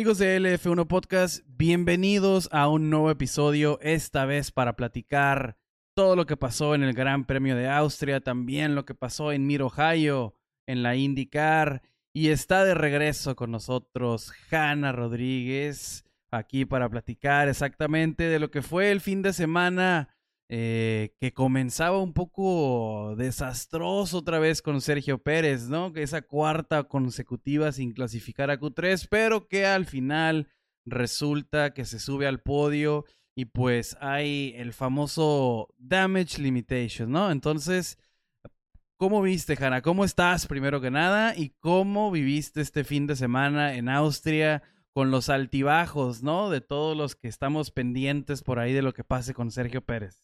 Amigos de LF1 Podcast, bienvenidos a un nuevo episodio, esta vez para platicar todo lo que pasó en el Gran Premio de Austria, también lo que pasó en Mid Ohio, en la IndyCar, y está de regreso con nosotros Hanna Rodríguez, aquí para platicar exactamente de lo que fue el fin de semana eh, que comenzaba un poco desastroso otra vez con Sergio Pérez, ¿no? Esa cuarta consecutiva sin clasificar a Q3, pero que al final resulta que se sube al podio y pues hay el famoso damage limitation, ¿no? Entonces, ¿cómo viste, Hanna? ¿Cómo estás primero que nada? ¿Y cómo viviste este fin de semana en Austria? con los altibajos, ¿no? De todos los que estamos pendientes por ahí de lo que pase con Sergio Pérez.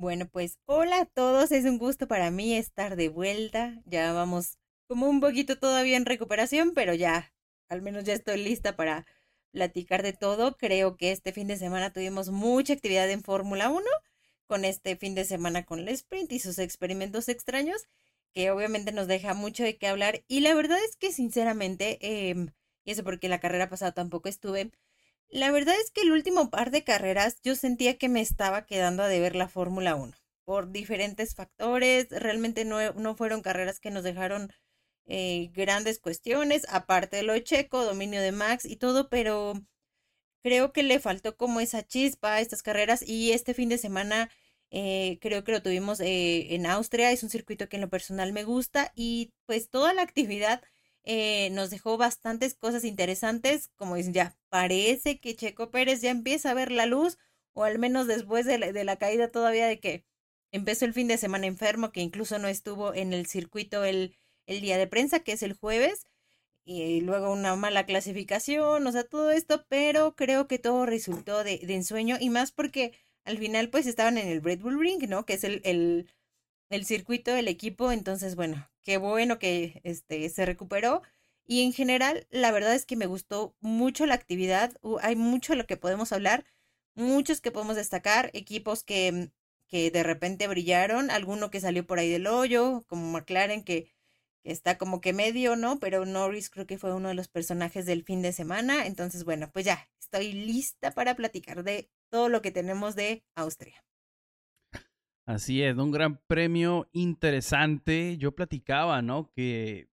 Bueno, pues hola a todos, es un gusto para mí estar de vuelta. Ya vamos como un poquito todavía en recuperación, pero ya, al menos ya estoy lista para platicar de todo. Creo que este fin de semana tuvimos mucha actividad en Fórmula 1, con este fin de semana con el sprint y sus experimentos extraños, que obviamente nos deja mucho de qué hablar. Y la verdad es que sinceramente, eh, y eso porque la carrera pasada tampoco estuve, la verdad es que el último par de carreras yo sentía que me estaba quedando a deber la Fórmula 1 por diferentes factores. Realmente no, no fueron carreras que nos dejaron eh, grandes cuestiones, aparte de lo Checo, dominio de Max y todo, pero creo que le faltó como esa chispa a estas carreras y este fin de semana eh, creo que lo tuvimos eh, en Austria, es un circuito que en lo personal me gusta y pues toda la actividad eh, nos dejó bastantes cosas interesantes, como dicen ya, parece que Checo Pérez ya empieza a ver la luz, o al menos después de la, de la caída todavía de que empezó el fin de semana enfermo, que incluso no estuvo en el circuito el, el día de prensa, que es el jueves, y luego una mala clasificación, o sea, todo esto, pero creo que todo resultó de, de ensueño, y más porque al final pues estaban en el Red Bull Ring, ¿no? Que es el, el, el circuito del equipo, entonces bueno, qué bueno que este, se recuperó. Y en general, la verdad es que me gustó mucho la actividad. hay mucho de lo que podemos hablar, muchos que podemos destacar, equipos que, que de repente brillaron, alguno que salió por ahí del hoyo, como McLaren, que, que está como que medio, ¿no? Pero Norris creo que fue uno de los personajes del fin de semana. Entonces, bueno, pues ya, estoy lista para platicar de todo lo que tenemos de Austria. Así es, un gran premio interesante. Yo platicaba, ¿no? Que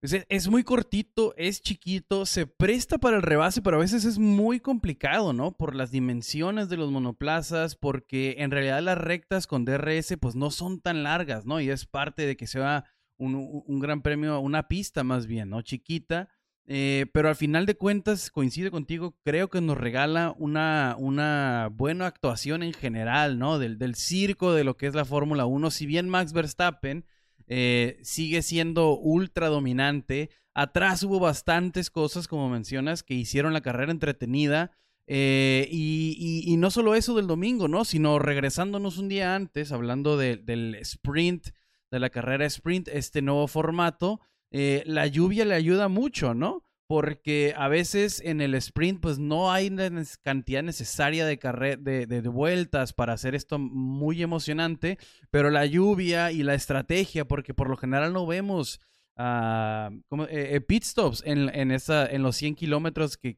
pues, e, es, muy cortito, es chiquito, se presta para el rebase, pero a veces es muy complicado, ¿no? Por las dimensiones de los monoplazas, porque en realidad las rectas con DRS pues no son tan largas, ¿no? Y es parte de que sea un, un gran premio, una pista más bien, ¿no? Chiquita eh, pero al final de cuentas, coincide contigo, creo que nos regala una, una buena actuación en general, ¿no? Del, del circo de lo que es la Fórmula 1. Si bien Max Verstappen eh, sigue siendo ultra dominante, atrás hubo bastantes cosas, como mencionas, que hicieron la carrera entretenida. Eh, y, y, no solo eso del domingo, ¿no? Sino regresándonos un día antes, hablando del sprint, de la carrera sprint, este nuevo formato. Eh, la lluvia le ayuda mucho, ¿no? Porque a veces en el sprint pues no hay la cantidad necesaria de, de, vueltas para hacer esto muy emocionante, pero la lluvia y la estrategia, porque por lo general no vemos uh, como, eh, eh, pit stops en, en, los 100 kilómetros que,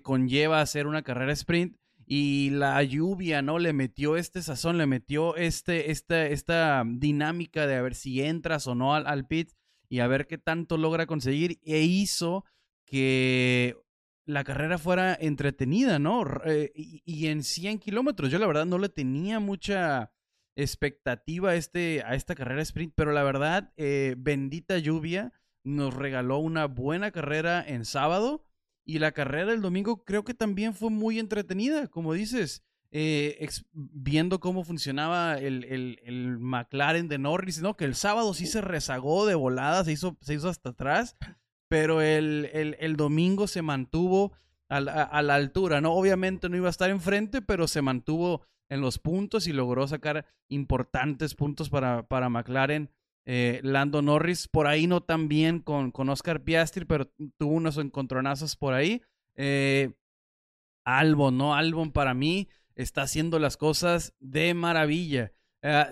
conlleva hacer una carrera sprint, y la lluvia, ¿no? Le metió este sazón, le metió este, esta, esta dinámica de a ver si entras o no al pit y a ver qué tanto logra conseguir e hizo que la carrera fuera entretenida, ¿no? Eh, y, en 100 kilómetros, yo la verdad no le tenía mucha expectativa a, este, a esta carrera sprint, pero la verdad, eh, bendita lluvia, nos regaló una buena carrera en sábado y la carrera del domingo creo que también fue muy entretenida, como dices. Eh, viendo cómo funcionaba el, el, McLaren de Norris, ¿no? Que el sábado sí se rezagó de volada, se hizo, se hizo hasta atrás, pero el, el domingo se mantuvo a la, a la, altura, ¿no? Obviamente no iba a estar enfrente, pero se mantuvo en los puntos y logró sacar importantes puntos para, para McLaren. Eh, Lando Norris, por ahí no tan bien con, con Oscar Piastri, pero tuvo unos encontronazos por ahí. Eh, Albon, ¿no? Albon para mí está haciendo las cosas de maravilla. Ah,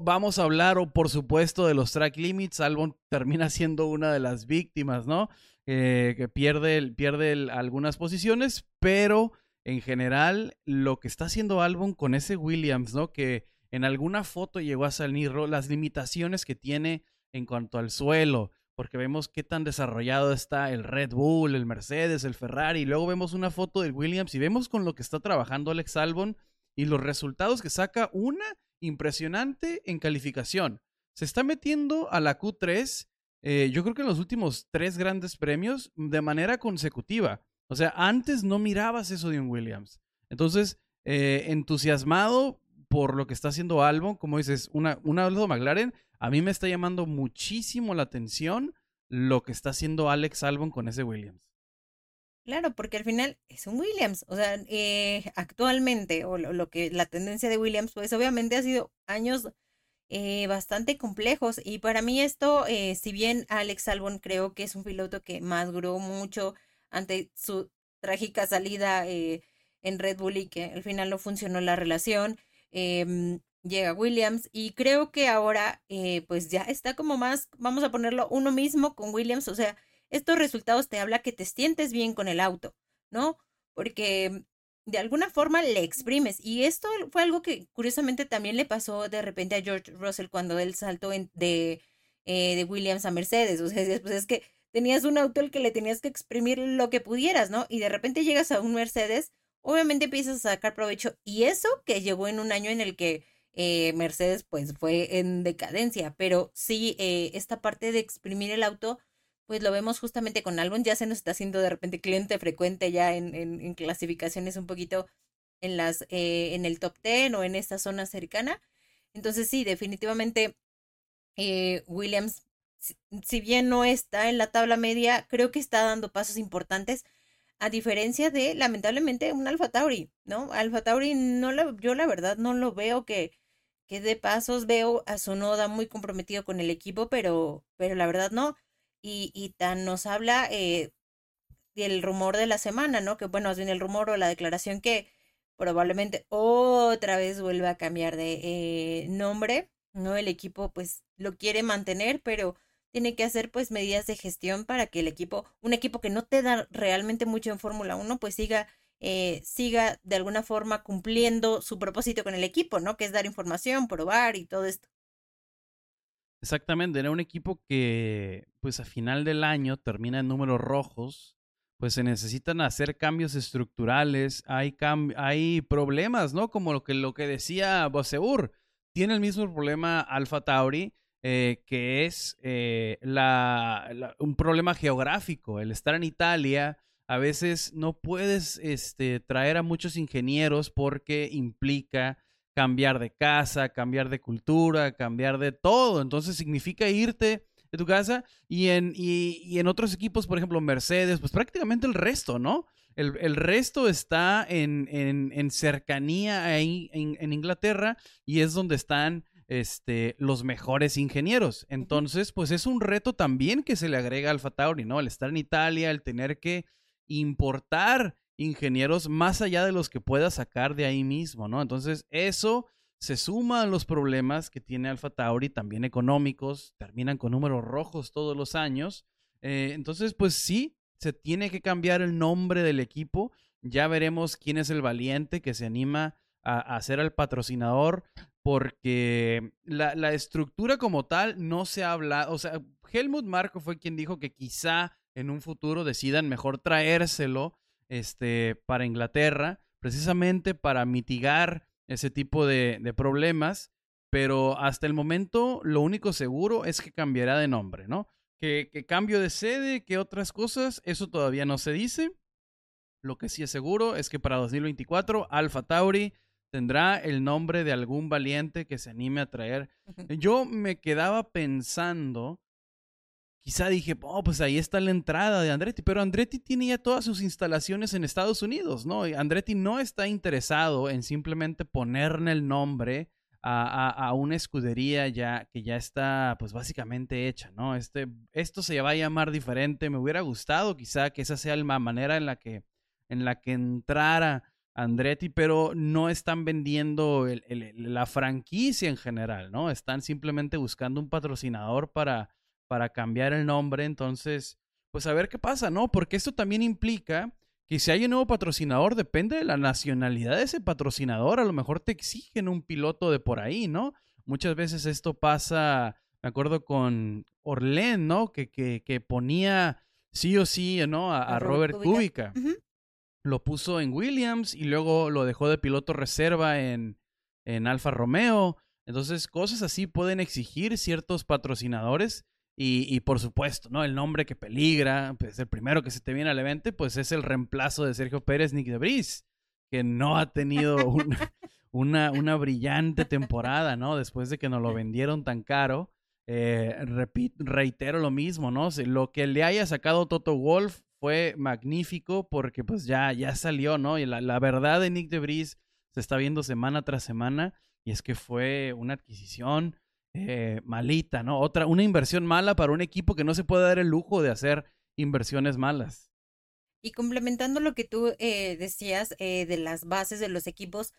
vamos a hablar, o por supuesto, de los track limits. Albon termina siendo una de las víctimas, ¿no? Eh, que pierde, pierde algunas posiciones, pero en general, lo que está haciendo Albon con ese Williams, ¿no? Que en alguna foto llegó a salir las limitaciones que tiene en cuanto al suelo, porque vemos qué tan desarrollado está el Red Bull, el Mercedes, el Ferrari, y luego vemos una foto del Williams y vemos con lo que está trabajando Alex Albon y los resultados que saca una impresionante en calificación. Se está metiendo a la Q3, eh, yo creo que en los últimos tres grandes premios de manera consecutiva. O sea, antes no mirabas eso de un Williams. Entonces, eh, entusiasmado por lo que está haciendo Albon, como dices, una, una de McLaren, a mí me está llamando muchísimo la atención lo que está haciendo Alex Albon con ese Williams. Claro, porque al final es un Williams. O sea, eh, actualmente, o lo, que la tendencia de Williams, pues obviamente ha sido años eh, bastante complejos. Y para mí esto, eh, si bien Alex Albon creo que es un piloto que maduró mucho ante su trágica salida en Red Bull y que al final no funcionó la relación, em, llega Williams y creo que ahora pues ya está como más, vamos a ponerlo uno mismo con Williams, o sea, estos resultados te habla que te sientes bien con el auto, ¿no? Porque de alguna forma le exprimes. Y esto fue algo que curiosamente también le pasó de repente a George Russell cuando él saltó de, eh, de Williams a Mercedes. O sea, pues es que tenías un auto al que le tenías que exprimir lo que pudieras, ¿no? Y de repente llegas a un Mercedes, obviamente empiezas a sacar provecho. Y eso que llegó en un año en el que eh, Mercedes pues fue en decadencia. Pero sí, eh, esta parte de exprimir el auto pues lo vemos justamente con Albon, ya se nos está haciendo de repente cliente frecuente ya en, en, clasificaciones un poquito en las eh, en el top 10 o en esta zona cercana. Entonces sí, definitivamente eh, Williams, si, bien no está en la tabla media, creo que está dando pasos importantes, a diferencia de, lamentablemente, un Alfa Tauri, ¿no? Alfa Tauri, no lo, yo la verdad no lo veo que, de pasos, veo a su noda muy comprometido con el equipo, pero, pero la verdad no y, tan nos habla eh, del rumor de la semana, ¿no? Que bueno, bien el rumor o la declaración que probablemente otra vez vuelva a cambiar de eh, nombre, ¿no? El equipo pues lo quiere mantener, pero tiene que hacer pues medidas de gestión para que el equipo, un equipo que no te da realmente mucho en Fórmula 1, pues siga, eh, siga de alguna forma cumpliendo su propósito con el equipo, ¿no? Que es dar información, probar y todo esto. Exactamente, era un equipo que, pues a final del año termina en números rojos, pues se necesitan hacer cambios estructurales, hay, hay problemas, ¿no? Como lo que, lo que decía Boseur, tiene el mismo problema Alfa Tauri, eh, que es eh, la, un problema geográfico, el estar en Italia. A veces no puedes este, traer a muchos ingenieros porque implica cambiar de casa, cambiar de cultura, cambiar de todo. Entonces significa irte de tu casa y en, y, en otros equipos, por ejemplo, Mercedes, pues prácticamente el resto, ¿no? El, resto está en, en, cercanía ahí en, Inglaterra y es donde están este, los mejores ingenieros. Entonces, pues es un reto también que se le agrega al Tauri, ¿no? El estar en Italia, el tener que importar ingenieros más allá de los que pueda sacar de ahí mismo, ¿no? Entonces, eso se suma a los problemas que tiene Alfa Tauri, también económicos, terminan con números rojos todos los años. Eh, entonces, pues sí, se tiene que cambiar el nombre del equipo. Ya veremos quién es el valiente que se anima a, ser el patrocinador, porque la, la, estructura como tal no se habla, o sea, Helmut Marco fue quien dijo que quizá en un futuro decidan mejor traérselo este, para Inglaterra, precisamente para mitigar ese tipo de, problemas, pero hasta el momento lo único seguro es que cambiará de nombre, ¿no? Que, cambio de sede, que otras cosas, eso todavía no se dice. Lo que sí es seguro es que para 2024 Alpha Tauri tendrá el nombre de algún valiente que se anime a traer. Yo me quedaba pensando quizá dije, oh, pues ahí está la entrada de Andretti, pero Andretti tiene ya todas sus instalaciones en Estados Unidos, ¿no? Y Andretti no está interesado en simplemente ponerle el nombre a, una escudería ya que ya está, pues básicamente hecha, ¿no? Este, esto se va a llamar diferente, me hubiera gustado quizá que esa sea la manera en la que, en la que entrara Andretti, pero no están vendiendo la franquicia en general, ¿no? Están simplemente buscando un patrocinador para, para cambiar el nombre. Entonces, pues a ver qué pasa, ¿no? Porque esto también implica que si hay un nuevo patrocinador, depende de la nacionalidad de ese patrocinador. A lo mejor te exigen un piloto de por ahí, ¿no? Muchas veces esto pasa, me acuerdo con Orlen, ¿no? Que, que, que ponía sí o sí, ¿no? A, Robert, Kubica lo puso en Williams y luego lo dejó de piloto reserva en, en Alfa Romeo. Entonces, cosas así pueden exigir ciertos patrocinadores. Y, por supuesto, ¿no? El nombre que peligra, pues el primero que se te viene al evento, pues es el reemplazo de Sergio Pérez, Nick de que no ha tenido una, una, brillante temporada, ¿no? Después de que nos lo vendieron tan caro. Eh, reitero lo mismo, ¿no? Lo que le haya sacado Toto Wolf fue magnífico porque pues ya, ya salió, ¿no? Y la, verdad de Nick de se está viendo semana tras semana y es que fue una adquisición eh, malita, ¿no? Otra, una inversión mala para un equipo que no se puede dar el lujo de hacer inversiones malas. Y complementando lo que tú eh, decías eh, de las bases de los equipos,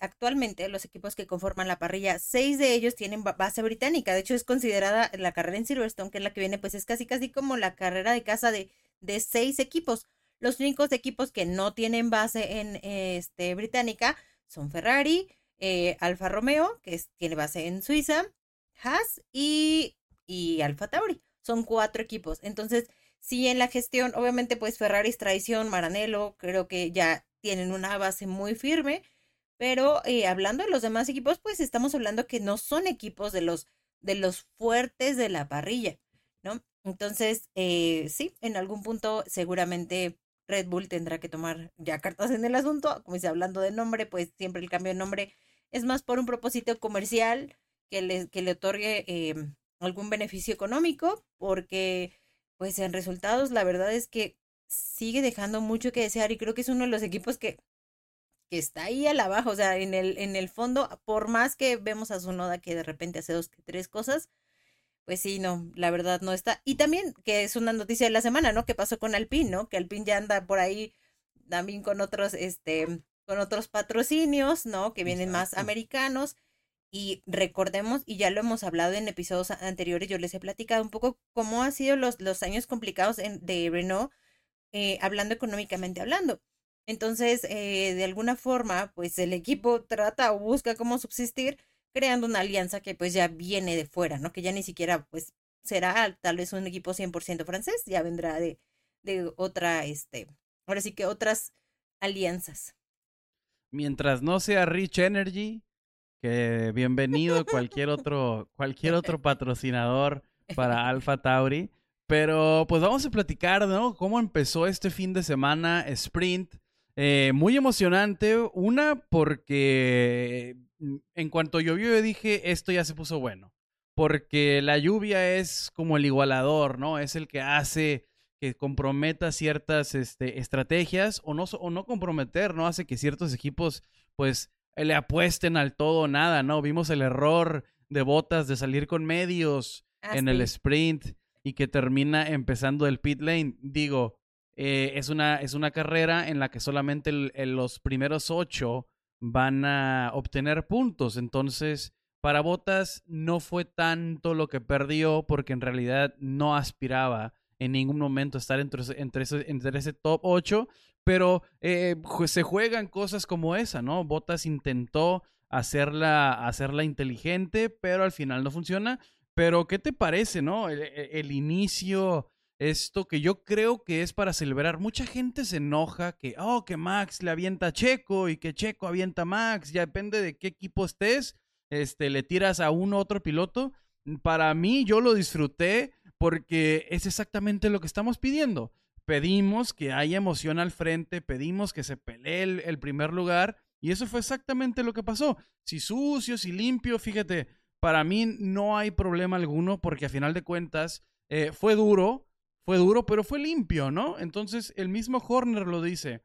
actualmente los equipos que conforman la parrilla, seis de ellos tienen base británica. De hecho, es considerada la carrera en Silverstone, que es la que viene, pues es casi casi como la carrera de casa de, de seis equipos. Los únicos equipos que no tienen base en este, británica son Ferrari, eh, Alfa Romeo, que tiene base en Suiza, Haas y, y Alfa Tauri. Son cuatro equipos. Entonces, sí, en la gestión, obviamente, pues Ferrari es traición, Maranello, creo que ya tienen una base muy firme. Pero eh, hablando de los demás equipos, pues estamos hablando que no son equipos de los, de los fuertes de la parrilla, ¿no? Entonces, eh, sí, en algún punto seguramente Red Bull tendrá que tomar ya cartas en el asunto. Como dice, hablando de nombre, pues siempre el cambio de nombre es más por un propósito comercial que le, que le otorgue em, algún beneficio económico, porque pues en resultados la verdad es que sigue dejando mucho que desear y creo que es uno de los equipos que, que está ahí a la baja, o sea, en el, en el fondo, por más que vemos a su noda que de repente hace dos, tres cosas, pues sí, no, la verdad no está. Y también que es una noticia de la semana, ¿no? Que pasó con Alpine, ¿no? Que Alpine ya anda por ahí también con otros, este, con otros patrocinios, ¿no? Que vienen más americanos. Y recordemos, y ya lo hemos hablado en episodios anteriores, yo les he platicado un poco cómo han sido los, los años complicados en, de Renault, eh, hablando económicamente hablando. Entonces, eh, de alguna forma, pues el equipo trata o busca cómo subsistir creando una alianza que pues ya viene de fuera, ¿no? Que ya ni siquiera pues será tal vez un equipo 100% francés, ya vendrá de, de otra, este, ahora sí que otras alianzas. Mientras no sea Rich Energy, que bienvenido cualquier otro, cualquier otro patrocinador para Alpha Tauri. Pero pues vamos a platicar, ¿no? Cómo empezó este fin de semana sprint. Eh, muy emocionante. Una, porque Mm, en cuanto llovió, dije, esto ya se puso bueno. Porque la lluvia es como el igualador, ¿no? Es el que hace que comprometa ciertas este, estrategias o no, o no comprometer, ¿no? Hace que ciertos equipos, pues, le apuesten al todo o nada, ¿no? Vimos el error de botas de salir con medios ah, en el sprint y que termina empezando el pit lane. Digo, eh, es, una, es una carrera en la que solamente los primeros ocho van a obtener puntos. Entonces, para Botas no fue tanto lo que perdió porque en realidad no aspiraba en ningún momento estar entre, entre, ese, entre ese top 8, pero eh, se juegan cosas como esa, ¿no? Botas intentó hacerla, hacerla inteligente, pero al final no funciona. Pero, ¿qué te parece, no? el inicio esto que yo creo que es para celebrar. Mucha gente se enoja que, oh, que Max le avienta a Checo y que Checo avienta a Max. Ya depende de qué equipo estés, este, le tiras a uno u otro piloto. Para mí, yo lo disfruté porque es exactamente lo que estamos pidiendo. Pedimos que haya emoción al frente, pedimos que se pelee el, primer lugar y eso fue exactamente lo que pasó. Si sucio, si limpio, fíjate, para mí no hay problema alguno porque a final de cuentas eh, fue duro, fue duro, pero fue limpio, ¿no? Entonces el mismo Horner lo dice.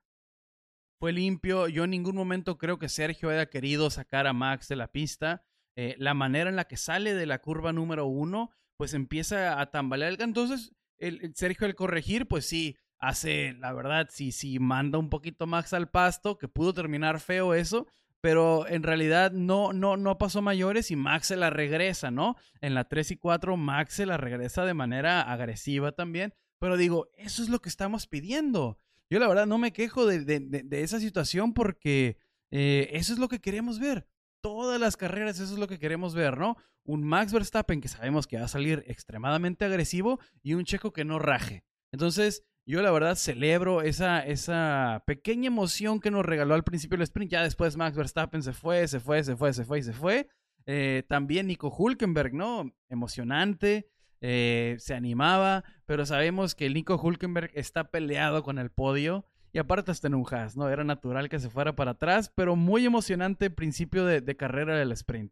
Fue limpio. Yo en ningún momento creo que Sergio haya querido sacar a Max de la pista. Eh, la manera en la que sale de la curva número uno, pues empieza a tambalear. Entonces, el, Sergio al corregir, pues sí, hace, la verdad, sí, sí, manda un poquito Max al pasto, que pudo terminar feo eso, pero en realidad no, no, no pasó mayores y Max se la regresa, ¿no? En la 3 y 4 Max se la regresa de manera agresiva también, pero digo, eso es lo que estamos pidiendo. Yo la verdad no me quejo de, esa situación porque eh, eso es lo que queremos ver. Todas las carreras, eso es lo que queremos ver, ¿no? Un Max Verstappen que sabemos que va a salir extremadamente agresivo y un checo que no raje. Entonces, yo la verdad celebro esa, esa pequeña emoción que nos regaló al principio del sprint. Ya después Max Verstappen se fue, se fue, se fue, se fue y se fue. Eh, también Nico Hulkenberg, ¿no? Emocionante, eh, se animaba, pero sabemos que el Nico Hulkenberg está peleado con el podio. Y aparte está en un has, ¿no? Era natural que se fuera para atrás, pero muy emocionante principio de carrera del sprint.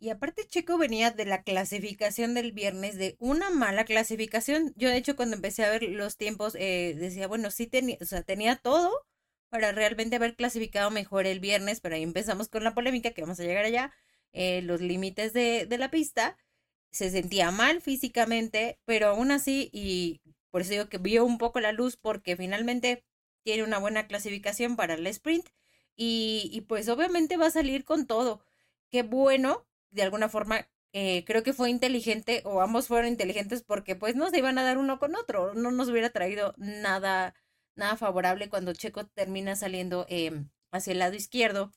Y aparte Checo venía de la clasificación del viernes, de una mala clasificación. Yo de hecho cuando empecé a ver los tiempos eh, decía, bueno, sí tenía, o sea, tenía todo para realmente haber clasificado mejor el viernes, pero ahí empezamos con la polémica que vamos a llegar allá, eh, los límites de, de la pista. Se sentía mal físicamente, pero aún así, y por eso digo que vio un poco la luz porque finalmente tiene una buena clasificación para el sprint y, pues obviamente va a salir con todo. Qué bueno de alguna forma eh, creo que fue inteligente o ambos fueron inteligentes porque pues no se iban a dar uno con otro, no nos hubiera traído nada, nada favorable cuando Checo termina saliendo em, hacia el lado izquierdo.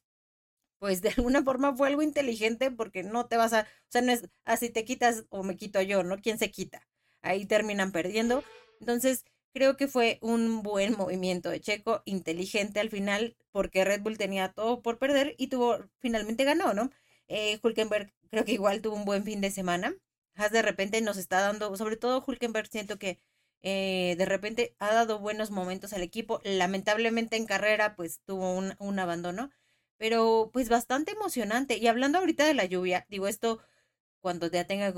Pues de alguna forma fue algo inteligente porque no te vas a, o sea, no es así te quitas o me quito yo, ¿no? ¿Quién se quita? Ahí terminan perdiendo. Entonces, creo que fue un buen movimiento de Checo, inteligente al final, porque Red Bull tenía todo por perder y tuvo, finalmente ganó, ¿no? Eh, Hulkenberg creo que igual tuvo un buen fin de semana. Has de repente nos está dando, sobre todo Hulkenberg, siento que eh, de repente ha dado buenos momentos al equipo. Lamentablemente en carrera, pues tuvo un, un abandono, pero pues bastante emocionante. Y hablando ahorita de la lluvia, digo esto cuando ya tenga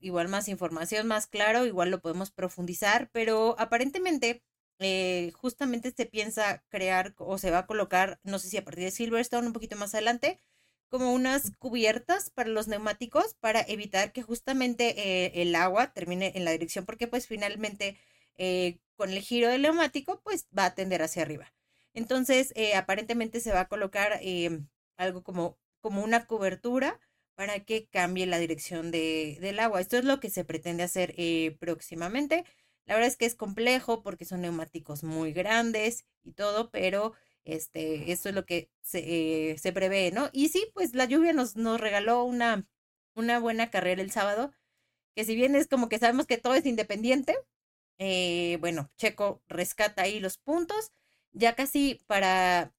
igual más información, más claro, igual lo podemos profundizar, pero aparentemente eh, justamente se piensa crear o se va a colocar, no sé si a partir de Silverstone un poquito más adelante, como unas cubiertas para los neumáticos para evitar que justamente eh, el agua termine en la dirección porque pues finalmente eh, con el giro del neumático pues va a tender hacia arriba. Entonces aparentemente se va a colocar em, algo como, como una cobertura para que cambie la dirección de, del agua. Esto es lo que se pretende hacer próximamente. La verdad es que es complejo porque son neumáticos muy grandes y todo, pero este, esto es lo que se, eh, se prevé, ¿no? Y sí, pues la lluvia nos, nos regaló una, una buena carrera el sábado, que si bien es como que sabemos que todo es independiente, eh, bueno, Checo rescata ahí los puntos, ya casi para,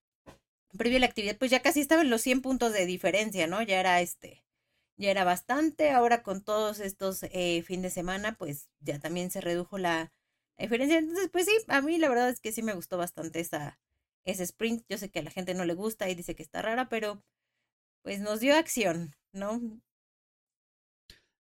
previo a la actividad, pues ya casi estaban los 100 puntos de diferencia, ¿no? Ya era este, ya era bastante, ahora con todos estos eh, fin de semana, pues ya también se redujo la, diferencia, entonces, pues sí, a mí la verdad es que sí me gustó bastante esa ese sprint. Yo sé que a la gente no le gusta y dice que está rara, pero pues nos dio acción, ¿no?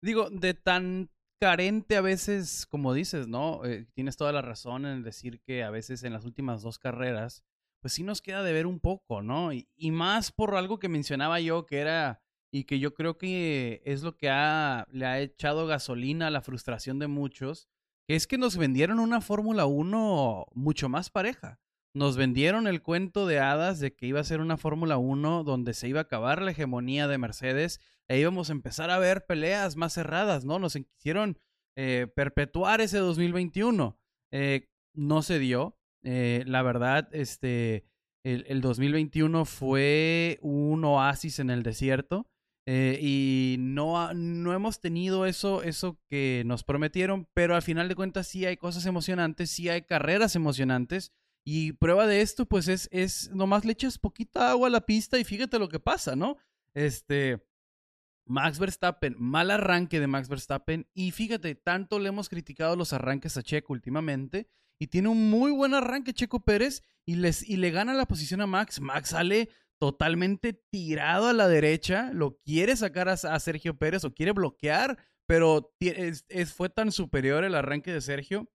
Digo, de tan carente a veces, como dices, ¿no? Eh, tienes toda la razón en decir que a veces en las últimas dos carreras, pues sí nos queda de ver un poco, ¿no? Y más por algo que mencionaba yo, que era, y que yo creo que es lo que le ha echado gasolina a la frustración de muchos, es que nos vendieron una Fórmula 1 mucho más pareja nos vendieron el cuento de hadas de que iba a ser una Fórmula 1 donde se iba a acabar la hegemonía de Mercedes e íbamos a empezar a ver peleas más cerradas, ¿no? Nos quisieron eh, perpetuar ese 2021. Eh, no se dio. Eh, la verdad, este, el, el, 2021 fue un oasis en el desierto. Y no, no hemos tenido eso, eso que nos prometieron, pero al final de cuentas sí hay cosas emocionantes, sí hay carreras emocionantes. Y prueba de esto, pues es, es nomás le echas poquita agua a la pista y fíjate lo que pasa, ¿no? Este, Max Verstappen, mal arranque de Max Verstappen. Y fíjate, tanto le hemos criticado los arranques a Checo últimamente. Y tiene un muy buen arranque Checo Pérez y, les, y le gana la posición a Max. Max sale totalmente tirado a la derecha, lo quiere sacar a, Sergio Pérez o quiere bloquear, pero fue tan superior el arranque de Sergio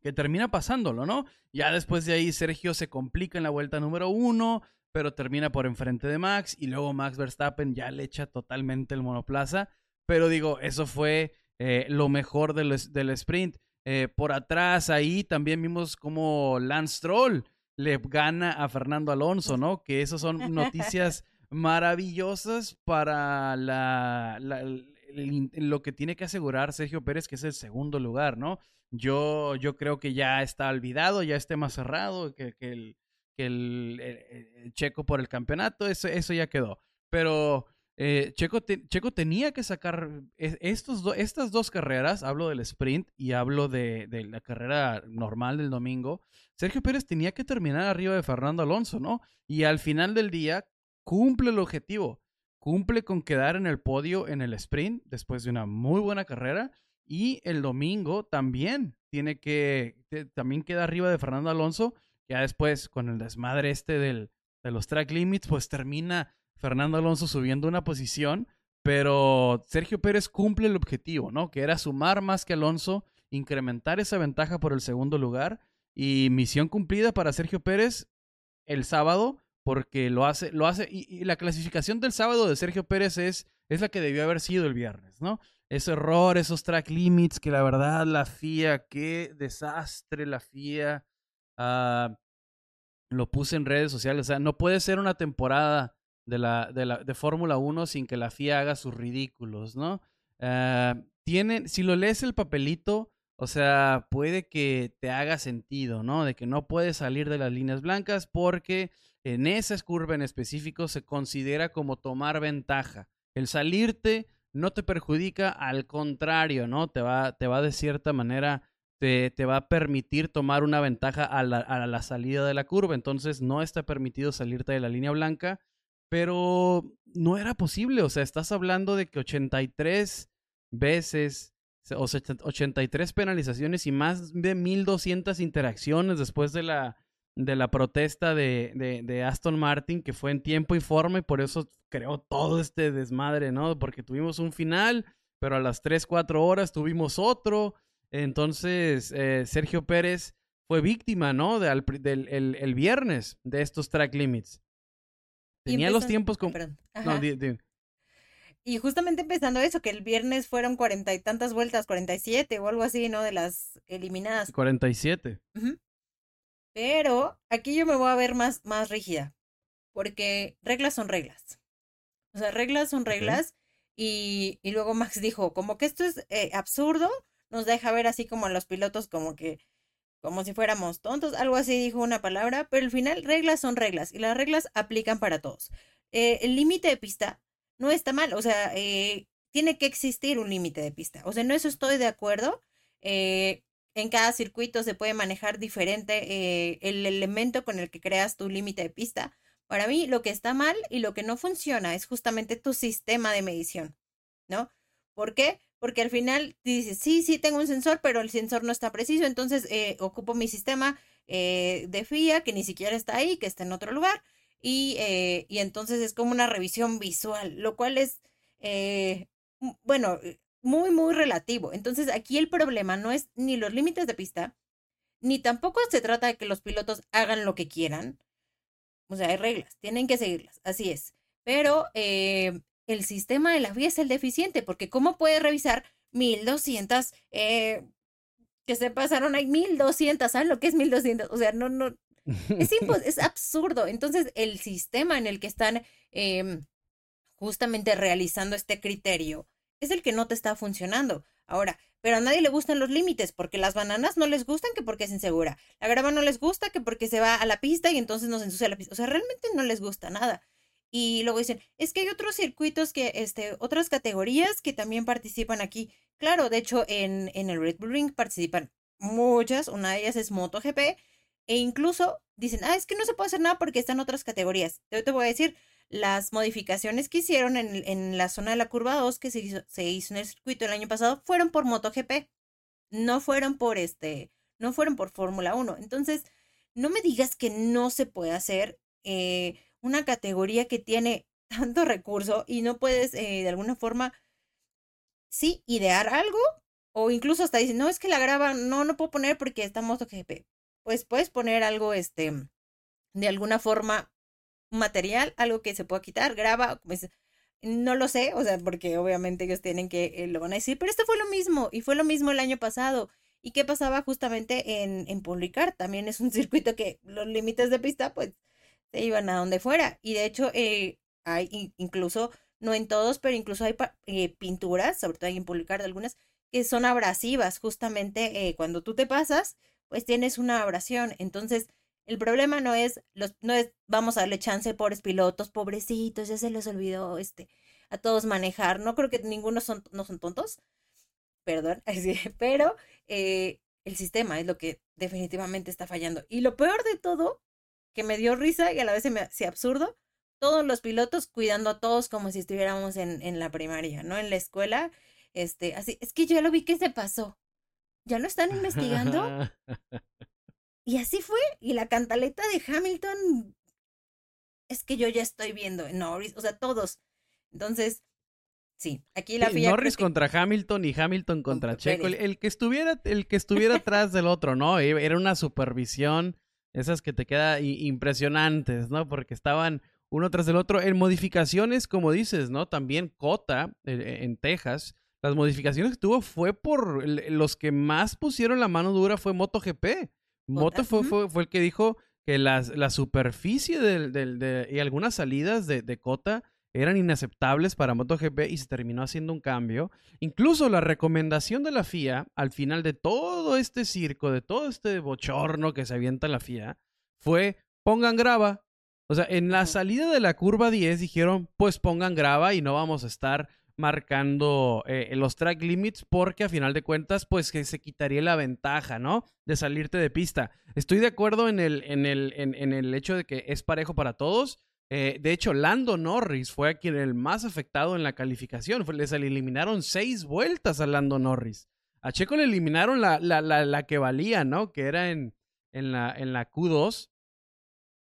que termina pasándolo, ¿no? Ya después de ahí Sergio se complica en la vuelta número uno, pero termina por enfrente de Max y luego Max Verstappen ya le echa totalmente el monoplaza. Pero digo, eso fue eh, lo mejor del, del sprint. Eh, por atrás ahí también vimos como Lance Troll le gana a Fernando Alonso, ¿no? Que esas son noticias maravillosas para la, lo que tiene que asegurar Sergio Pérez, que es el segundo lugar, ¿no? Yo, yo creo que ya está olvidado, ya esté más cerrado, que, que, el, que el, checo por el campeonato, eso, eso ya quedó. Pero eh, checo, tenía que sacar estos estas dos carreras, hablo del sprint y hablo de, de la carrera normal del domingo. Sergio Pérez tenía que terminar arriba de Fernando Alonso, ¿no? Y al final del día cumple el objetivo, cumple con quedar en el podio en el sprint después de una muy buena carrera y el domingo también tiene que, también queda arriba de Fernando Alonso, ya después con el desmadre este del, de los track limits, pues termina Fernando Alonso subiendo una posición, pero Sergio Pérez cumple el objetivo, ¿no? Que era sumar más que Alonso, incrementar esa ventaja por el segundo lugar y misión cumplida para Sergio Pérez el sábado porque lo hace, lo hace, y, la clasificación del sábado de Sergio Pérez es, es la que debió haber sido el viernes, ¿no? Ese error, esos track limits, que la verdad la FIA, qué desastre la FIA. Ah, lo puse en redes sociales, o sea, no puede ser una temporada de, la, de, la, de Fórmula 1 sin que la FIA haga sus ridículos, ¿no? Ah, tienen, si lo lees el papelito, o sea, puede que te haga sentido, ¿no? De que no puedes salir de las líneas blancas porque en esa curva en específico se considera como tomar ventaja. El salirte no te perjudica, al contrario, ¿no? Te va, te va de cierta manera, te, te va a permitir tomar una ventaja a la, a la salida de la curva. Entonces no está permitido salirte de la línea blanca, pero no era posible. O sea, estás hablando de que 83 veces o 83 penalizaciones y más de 1200 interacciones después de la de la protesta de, de, Aston Martin, que fue en tiempo y forma, y por eso creó todo este desmadre, ¿no? Porque tuvimos un final, pero a las 3, 4 horas tuvimos otro. Entonces, eh, Sergio Pérez fue víctima, ¿no? del el, viernes de estos track limits. Tenía los tiempos como... No, Y justamente empezando eso, que el viernes fueron cuarenta y tantas vueltas, 47 o algo así, ¿no? De las eliminadas. 47. y pero aquí yo me voy a ver más, más rígida, porque reglas son reglas. O sea, reglas son reglas. Y, y luego Max dijo, como que esto es eh, absurdo, nos deja ver así como a los pilotos como que, como si fuéramos tontos, algo así dijo una palabra, pero al final reglas son reglas y las reglas aplican para todos. Eh, el límite de pista no está mal, o sea, eh, tiene que existir un límite de pista. O sea, no eso estoy de acuerdo. Eh, en cada circuito se puede manejar diferente el elemento con el que creas tu límite de pista. Para mí, lo que está mal y lo que no funciona es justamente tu sistema de medición, ¿no? ¿Por qué? Porque al final dices, sí, sí, tengo un sensor, pero el sensor no está preciso, entonces eh, ocupo mi sistema eh, de FIA que ni siquiera está ahí, que está en otro lugar, y, y entonces es como una revisión visual, lo cual es, bueno, muy, muy relativo. Entonces aquí el problema no es ni los límites de pista, ni tampoco se trata de que los pilotos hagan lo que quieran. O sea, hay reglas, tienen que seguirlas, así es. Pero eh, el sistema de la vía es el deficiente, porque ¿cómo puede revisar 1200 eh, que se pasaron ahí 1200? ¿Saben lo que es 1200? O sea, no, no, es, es absurdo. Entonces, el sistema en el que están em, justamente realizando este criterio es el que no te está funcionando. Ahora, pero a nadie le gustan los límites, porque las bananas no les gustan que porque es insegura. La grava no les gusta que porque se va a la pista y entonces nos ensucia la pista. O sea, realmente no les gusta nada. Y luego dicen, es que hay otros circuitos que, este, otras categorías que también participan aquí. Claro, de hecho, en, en el Red Bull Ring participan muchas, una de ellas es MotoGP, e incluso dicen, ah, es que no se puede hacer nada porque están otras categorías. Yo te voy a decir, las modificaciones que hicieron en, en la zona de la curva 2 que se hizo, se hizo en el circuito el año pasado fueron por MotoGP, no fueron por este, no fueron por Fórmula 1. Entonces, no me digas que no se puede hacer eh, una categoría que tiene tanto recurso y no puedes eh, de alguna forma, sí, idear algo o incluso hasta decir, no, es que la graba, no, no puedo poner porque está MotoGP. Pues puedes poner algo, este, de alguna forma material, algo que se pueda quitar, graba, no lo sé, o sea, porque obviamente ellos tienen que, eh, lo van a decir, pero esto fue lo mismo y fue lo mismo el año pasado ¿Y qué pasaba justamente en, en Publicar? También es un circuito que los límites de pista, pues, se iban a donde fuera. Y de hecho, eh, hay incluso, no en todos, pero incluso hay eh, pinturas, sobre todo hay en Publicar de algunas, que son abrasivas. Justamente eh, cuando tú te pasas, pues tienes una abrasión. Entonces, el problema no es, los, no es, vamos a darle chance, pobres pilotos, pobrecitos, ya se les olvidó este, a todos manejar. No creo que ninguno son, no son tontos, perdón, pero el sistema es lo que definitivamente está fallando. Y lo peor de todo, que me dio risa y a la vez se me hacía absurdo, todos los pilotos cuidando a todos como si estuviéramos en, en la primaria, ¿no? En la escuela, este, así, es que yo lo vi que se pasó. ¿Ya lo están investigando? y así fue. Y la cantaleta de Hamilton, es que yo ya estoy viendo Norris, o sea, todos. Entonces, sí, aquí la sí, Norris contra Hamilton y Hamilton contra Checo. El, que estuviera, el que estuviera atrás del otro, ¿no? E, era una supervisión, esas que te queda impresionantes, ¿no? Porque estaban uno tras del otro en modificaciones, como dices, ¿no? También Cota en Texas las modificaciones que tuvo fue por los que más pusieron la mano dura fue MotoGP. Moto fue, fue, el que dijo que las, la superficie del, del, y algunas salidas de, de Cota eran inaceptables para MotoGP y se terminó haciendo un cambio. Incluso la recomendación de la FIA al final de todo este circo, de todo este bochorno que se avienta la FIA, fue pongan grava. O sea, en la salida de la curva 10 dijeron, pues pongan grava y no vamos a estar marcando eh, los track limits porque a final de cuentas pues que se quitaría la ventaja, ¿no? De salirte de pista. Estoy de acuerdo en el, en el, en, el hecho de que es parejo para todos. Eh, de hecho, Lando Norris fue a quien el más afectado en la calificación. Les eliminaron seis vueltas a Lando Norris. A Checo le eliminaron la, la, la, la que valía, ¿no? Que era en, en, la, en la Q2.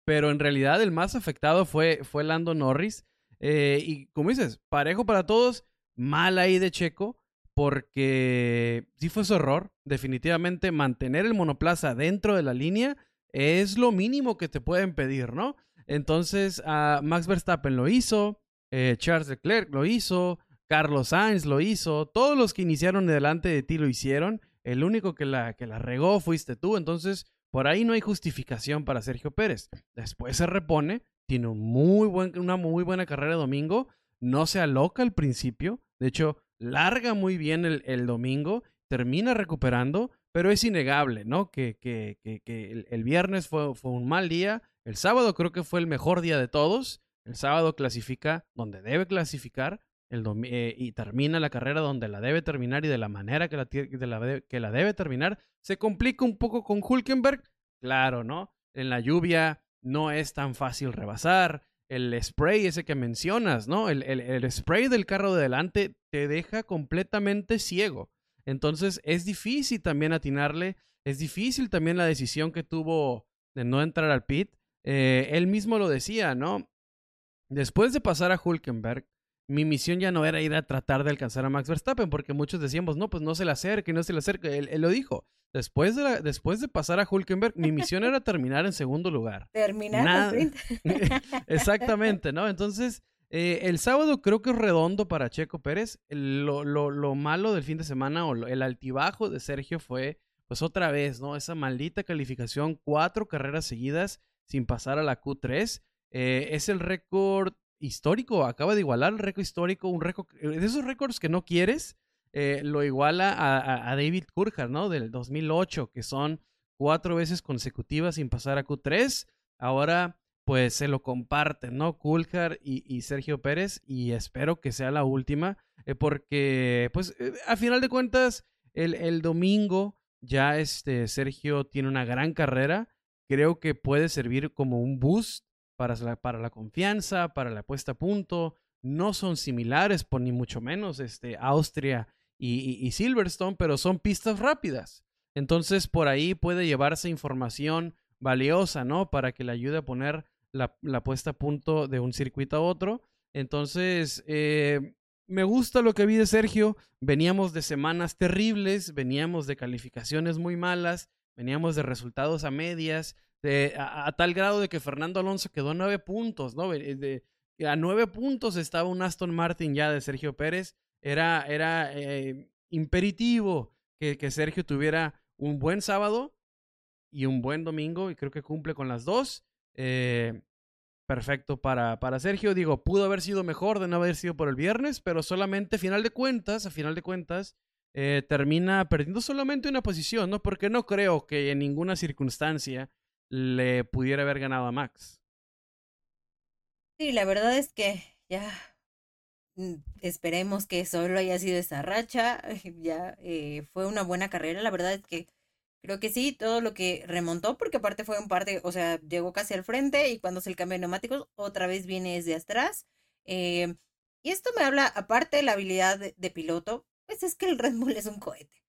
Pero en realidad el más afectado fue, fue Lando Norris. Eh, y como dices, parejo para todos, mal ahí de Checo, porque sí fue su error. Definitivamente mantener el monoplaza dentro de la línea es lo mínimo que te pueden pedir, ¿no? Entonces, uh, Max Verstappen lo hizo, eh, Charles Leclerc lo hizo, Carlos Sainz lo hizo, todos los que iniciaron delante de ti lo hicieron. El único que la, que la regó fuiste tú. Entonces, por ahí no hay justificación para Sergio Pérez. Después se repone, tiene una muy buena carrera domingo, no se aloca al principio, de hecho, larga muy bien el, domingo, termina recuperando, pero es innegable, ¿no? Que, que, que, el, viernes fue, fue un mal día, el sábado creo que fue el mejor día de todos, el sábado clasifica donde debe clasificar, el eh, y termina la carrera donde la debe terminar y de la manera que la, que la debe terminar. Se complica un poco con Hulkenberg, claro, ¿no? En la lluvia no es tan fácil rebasar. El spray ese que mencionas, ¿no? El, el, spray del carro de delante te deja completamente ciego. Entonces es difícil también atinarle, es difícil también la decisión que tuvo de no entrar al pit. Eh, él mismo lo decía, ¿no? Después de pasar a Hulkenberg, mi misión ya no era ir a tratar de alcanzar a Max Verstappen, porque muchos decíamos, no, pues no se le acerque, no se le acerque. Él, lo dijo. Después de, después de pasar a Hulkenberg, mi misión era terminar en segundo lugar. Terminar. Exactamente, ¿no? Entonces, eh, el sábado creo que es redondo para Checo Pérez. Lo, lo, lo malo del fin de semana o el altibajo de Sergio fue, pues otra vez, ¿no? Esa maldita calificación, cuatro carreras seguidas sin pasar a la Q3. Eh, es el récord histórico, acaba de igualar el récord histórico, un récord, de esos récords que no quieres, eh, lo iguala a, David Coulthard, ¿no? Del 2008, que son cuatro veces consecutivas sin pasar a Q3. Ahora, pues se lo comparten, ¿no? Coulthard y, Sergio Pérez, y espero que sea la última, eh, porque, pues, a final de cuentas, el, el domingo ya este Sergio tiene una gran carrera. Creo que puede servir como un boost para la, para la confianza, para la puesta a punto. No son similares, por ni mucho menos, este, Austria y, Silverstone, pero son pistas rápidas. Entonces, por ahí puede llevarse información valiosa, ¿no? Para que le ayude a poner la, la puesta a punto de un circuito a otro. Entonces, eh, me gusta lo que vi de Sergio. Veníamos de semanas terribles, veníamos de calificaciones muy malas, veníamos de resultados a medias a, tal grado de que Fernando Alonso quedó a nueve puntos, ¿no? De, a nueve puntos estaba un Aston Martin ya de Sergio Pérez. Era, era eh, imperitivo que, que Sergio tuviera un buen sábado y un buen domingo y creo que cumple con las dos. Eh, perfecto para, para Sergio. Digo, pudo haber sido mejor de no haber sido por el viernes, pero solamente final de cuentas, a final de cuentas, eh, termina perdiendo solamente una posición, ¿no? Porque no creo que en ninguna circunstancia le pudiera haber ganado a Max. Sí, la verdad es que ya mm, esperemos que solo haya sido esa racha. Ya eh, fue una buena carrera. La verdad es que Creo que sí, todo lo que remontó, porque aparte fue un par de, o sea, llegó casi al frente y cuando se el cambio de neumáticos, otra vez viene desde atrás. Eh, y esto me habla, aparte de la habilidad de, piloto, pues es que el Red Bull es un cohete.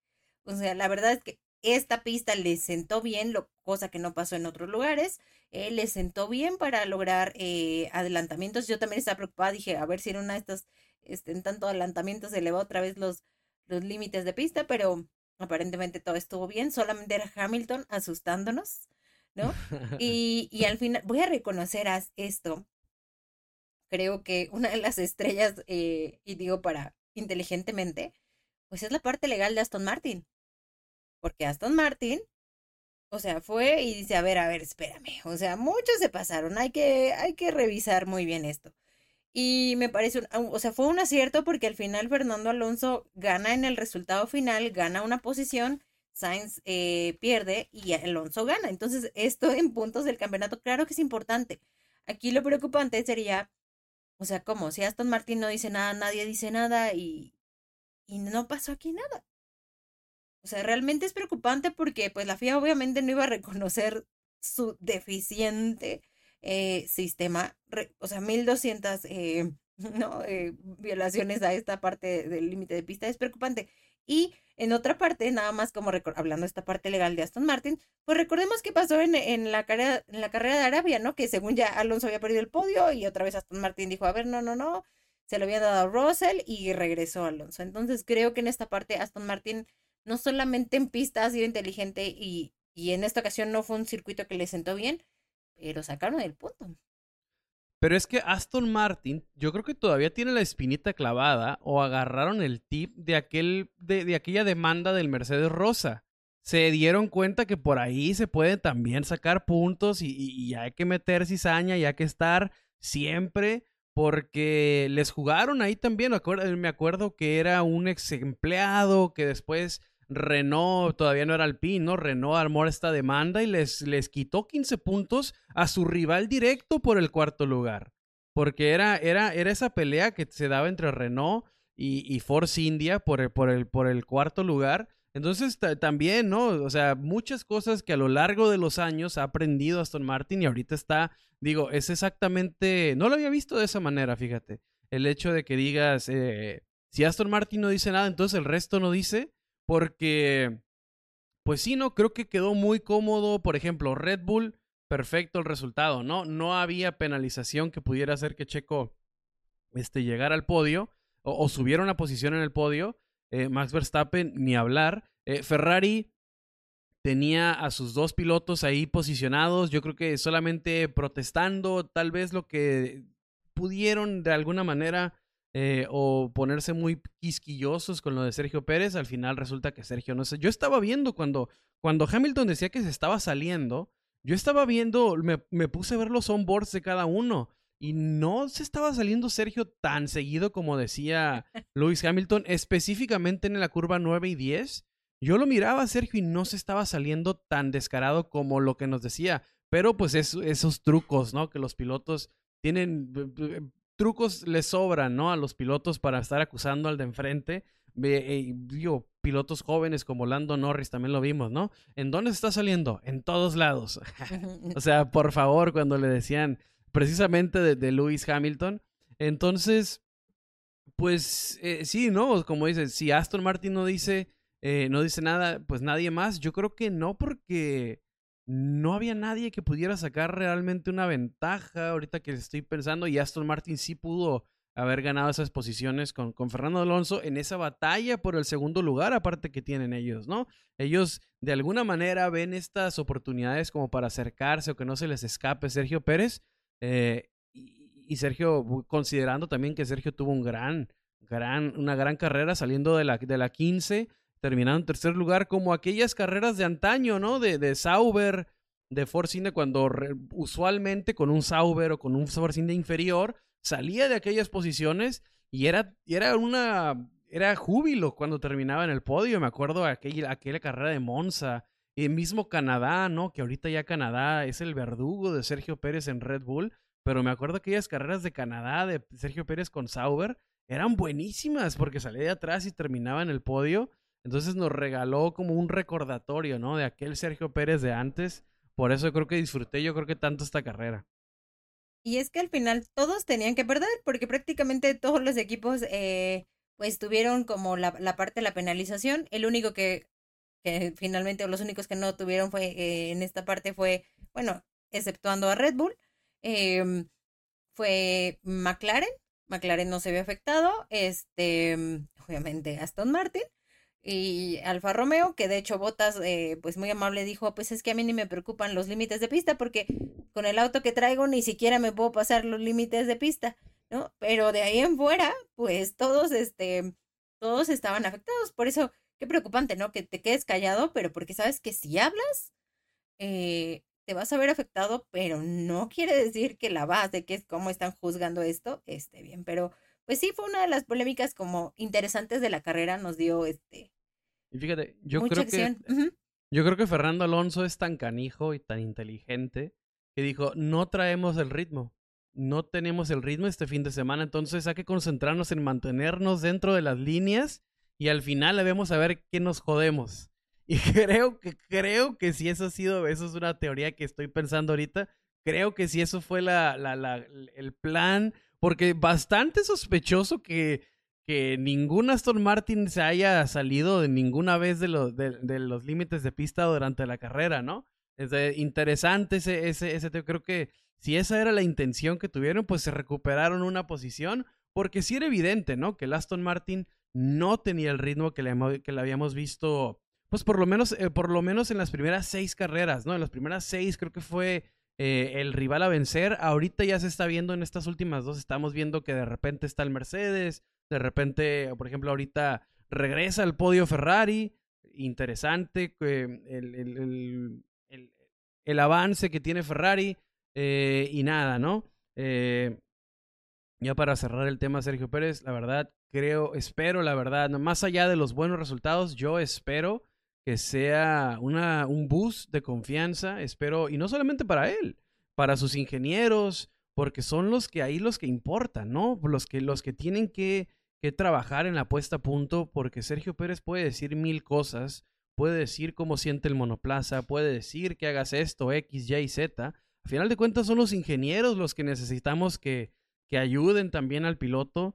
O sea, la verdad es que esta pista le sentó bien, lo, cosa que no pasó en otros lugares. Eh, le sentó bien para lograr eh, adelantamientos. Yo también estaba preocupada, dije, a ver si en una de estas, este, en tanto adelantamientos se elevó otra vez los, los límites de pista, pero aparentemente todo estuvo bien, solamente era Hamilton asustándonos, ¿no? Y, y al final, voy a reconocer esto, creo que una de las estrellas, eh, y digo para inteligentemente, pues es la parte legal de Aston Martin. Porque Aston Martin, o sea, fue y dice, a ver, a ver, espérame, o sea, muchos se pasaron, hay que, hay que revisar muy bien esto. Y me parece, o sea, fue un acierto porque al final Fernando Alonso gana en el resultado final, gana una posición, Sainz eh, pierde y Alonso gana. Entonces, esto en puntos del campeonato, claro que es importante. Aquí lo preocupante sería, o sea, ¿cómo? Si Aston Martin no dice nada, nadie dice nada y, y no pasó aquí nada. O sea, realmente es preocupante porque pues la FIA obviamente no iba a reconocer su deficiente eh, sistema, o sea, 1200 eh, ¿no? Eh, violaciones a esta parte del límite de pista es preocupante. Y en otra parte, nada más como hablando de esta parte legal de Aston Martin, pues recordemos qué pasó en, en, la carrera, en la carrera de Arabia, ¿no? Que según ya Alonso había perdido el podio y otra vez Aston Martin dijo, a ver, no, no, no, se lo había dado a Russell y regresó Alonso. Entonces creo que en esta parte Aston Martin no solamente en pista ha sido inteligente y, y en esta ocasión no fue un circuito que le sentó bien, pero sacaron el punto. Pero es que Aston Martin, yo creo que todavía tiene la espinita clavada o agarraron el tip de, aquel, de, aquella demanda del Mercedes Rosa. Se dieron cuenta que por ahí se puede también sacar puntos y, y hay que meter cizaña y hay que estar siempre porque les jugaron ahí también. Me acuerdo que era un ex empleado que después Renault todavía no era Alpine, ¿no? Renault armó esta demanda y les, les quitó 15 puntos a su rival directo por el cuarto lugar. Porque era, era, era esa pelea que se daba entre Renault y, y Force India por el, por, el, por el cuarto lugar. Entonces también, ¿no? O sea, muchas cosas que a lo largo de los años ha aprendido Aston Martin y ahorita está, digo, es exactamente, no lo había visto de esa manera, fíjate. El hecho de que digas, eh, si Aston Martin no dice nada, entonces el resto no dice porque, pues sí, no, creo que quedó muy cómodo. Por ejemplo, Red Bull, perfecto el resultado, ¿no? No había penalización que pudiera hacer que Checo este, llegara al podio o, subiera una posición en el podio. Eh, Max Verstappen, ni hablar. Eh, Ferrari tenía a sus dos pilotos ahí posicionados, yo creo que solamente protestando, tal vez lo que pudieron de alguna manera eh, o ponerse muy quisquillosos con lo de Sergio Pérez, al final resulta que Sergio no sé. Yo estaba viendo cuando, cuando Hamilton decía que se estaba saliendo, yo estaba viendo, me, me puse a ver los onboards de cada uno y no se estaba saliendo Sergio tan seguido como decía Lewis Hamilton, específicamente en la curva 9 y 10. Yo lo miraba a Sergio y no se estaba saliendo tan descarado como lo que nos decía. Pero pues esos trucos, ¿no? Que los pilotos tienen trucos le sobran, ¿no? A los pilotos para estar acusando al de enfrente. Eh, digo, pilotos jóvenes como Lando Norris también lo vimos, ¿no? ¿En dónde está saliendo? En todos lados. o sea, por favor, cuando le decían precisamente de, Lewis Hamilton. Entonces, pues eh, sí, ¿no? Como dices, si Aston Martin no dice, eh, no dice nada, pues nadie más. Yo creo que no, porque no había nadie que pudiera sacar realmente una ventaja ahorita que estoy pensando y Aston Martin sí pudo haber ganado esas posiciones con, con, Fernando Alonso en esa batalla por el segundo lugar aparte que tienen ellos, ¿no? Ellos de alguna manera ven estas oportunidades como para acercarse o que no se les escape Sergio Pérez eh, y, Sergio, considerando también que Sergio tuvo un gran, gran, una gran carrera saliendo de la, de la 15 terminaron en tercer lugar, como aquellas carreras de antaño, ¿no? De, de Sauber, de Force cuando usualmente con un Sauber o con un Force inferior salía de aquellas posiciones y era, era una. Era júbilo cuando terminaba en el podio. Me acuerdo de aquella, aquella carrera de Monza. Y mismo Canadá, ¿no? Que ahorita ya Canadá es el verdugo de Sergio Pérez en Red Bull. Pero me acuerdo aquellas carreras de Canadá de Sergio Pérez con Sauber eran buenísimas porque salía de atrás y terminaba en el podio. Entonces nos regaló como un recordatorio, ¿no? De aquel Sergio Pérez de antes. Por eso creo que disfruté yo creo que tanto esta carrera. Y es que al final todos tenían que perder porque prácticamente todos los equipos eh, pues tuvieron como la, la, parte de la penalización. El único que, que finalmente, los únicos que no tuvieron fue eh, en esta parte fue, bueno, exceptuando a Red Bull, eh, fue McLaren. McLaren no se vio afectado. Este, obviamente Aston Martin y Alfa Romeo, que de hecho Botas, eh, pues muy amable, dijo, pues es que a mí ni me preocupan los límites de pista porque con el auto que traigo ni siquiera me puedo pasar los límites de pista, ¿no? Pero de ahí en fuera, pues todos, este, todos estaban afectados. Por eso, qué preocupante, ¿no? Que te quedes callado, pero porque sabes que si hablas, eh, te vas a ver afectado, pero no quiere decir que la base, que es cómo están juzgando esto, esté bien. Pero pues sí fue una de las polémicas como interesantes de la carrera, nos dio este. Y fíjate, yo creo que yo creo que Fernando Alonso es tan canijo y tan inteligente que dijo, no traemos el ritmo, no tenemos el ritmo este fin de semana, entonces hay que concentrarnos en mantenernos dentro de las líneas y al final debemos saber qué nos jodemos. Y creo que, creo que si eso ha sido, eso es una teoría que estoy pensando ahorita, creo que si eso fue la, la, el plan porque bastante sospechoso que, que ningún Aston Martin se haya salido de ninguna vez de, de, los límites de pista durante la carrera, ¿no? Es interesante ese, ese, ese, creo que si esa era la intención que tuvieron, pues se recuperaron una posición, porque sí era evidente, ¿no? Que el Aston Martin no tenía el ritmo que le, que le habíamos visto, pues por lo menos, eh, por lo menos en las primeras seis carreras, ¿no? En las primeras seis creo que fue eh, el rival a vencer. Ahorita ya se está viendo en estas últimas dos, estamos viendo que de repente está el Mercedes, de repente, por ejemplo, ahorita regresa al podio Ferrari. Interesante el, el, el, el, avance que tiene Ferrari. Eh, y nada, ¿no? Ya para cerrar el tema, Sergio Pérez, la verdad, creo, espero, la verdad, más allá de los buenos resultados, yo espero que sea una, un boost de confianza, espero, y no solamente para él, para sus ingenieros, porque son los que ahí los que importan, ¿no? Los que, los que tienen que, que trabajar en la puesta a punto, porque Sergio Pérez puede decir mil cosas, puede decir cómo siente el monoplaza, puede decir que hagas esto, X, Y, Z. Al final de cuentas son los ingenieros los que necesitamos que, que ayuden también al piloto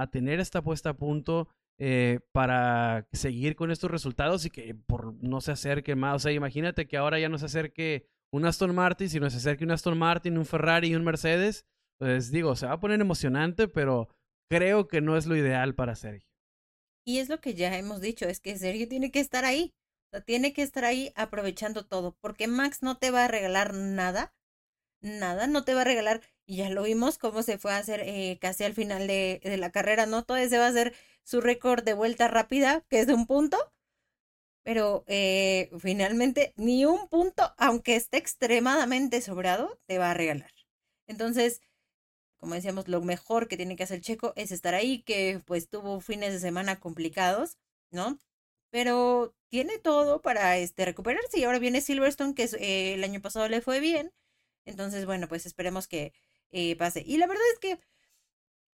a, tener esta puesta a punto eh, para seguir con estos resultados y que por no se acerque más. O sea, imagínate que ahora ya no se acerque un Aston Martin, sino se acerque un Aston Martin, un Ferrari y un Mercedes. Pues digo, se va a poner emocionante, pero creo que no es lo ideal para Sergio. Y es lo que ya hemos dicho, es que Sergio tiene que estar ahí. Tiene que estar ahí aprovechando todo, porque Max no te va a regalar nada, nada, no te va a regalar, y ya lo vimos cómo se fue a hacer eh, casi al final de, de la carrera, ¿no? Todo se va a hacer su récord de vuelta rápida, que es de un punto, pero eh, finalmente ni un punto, aunque esté extremadamente sobrado, te va a regalar. Entonces, como decíamos, lo mejor que tiene que hacer Checo es estar ahí, que pues tuvo fines de semana complicados, ¿no? Pero tiene todo para este, recuperarse y ahora viene Silverstone, que eh, el año pasado le fue bien. Entonces, bueno, pues esperemos que eh, pase. Y la verdad es que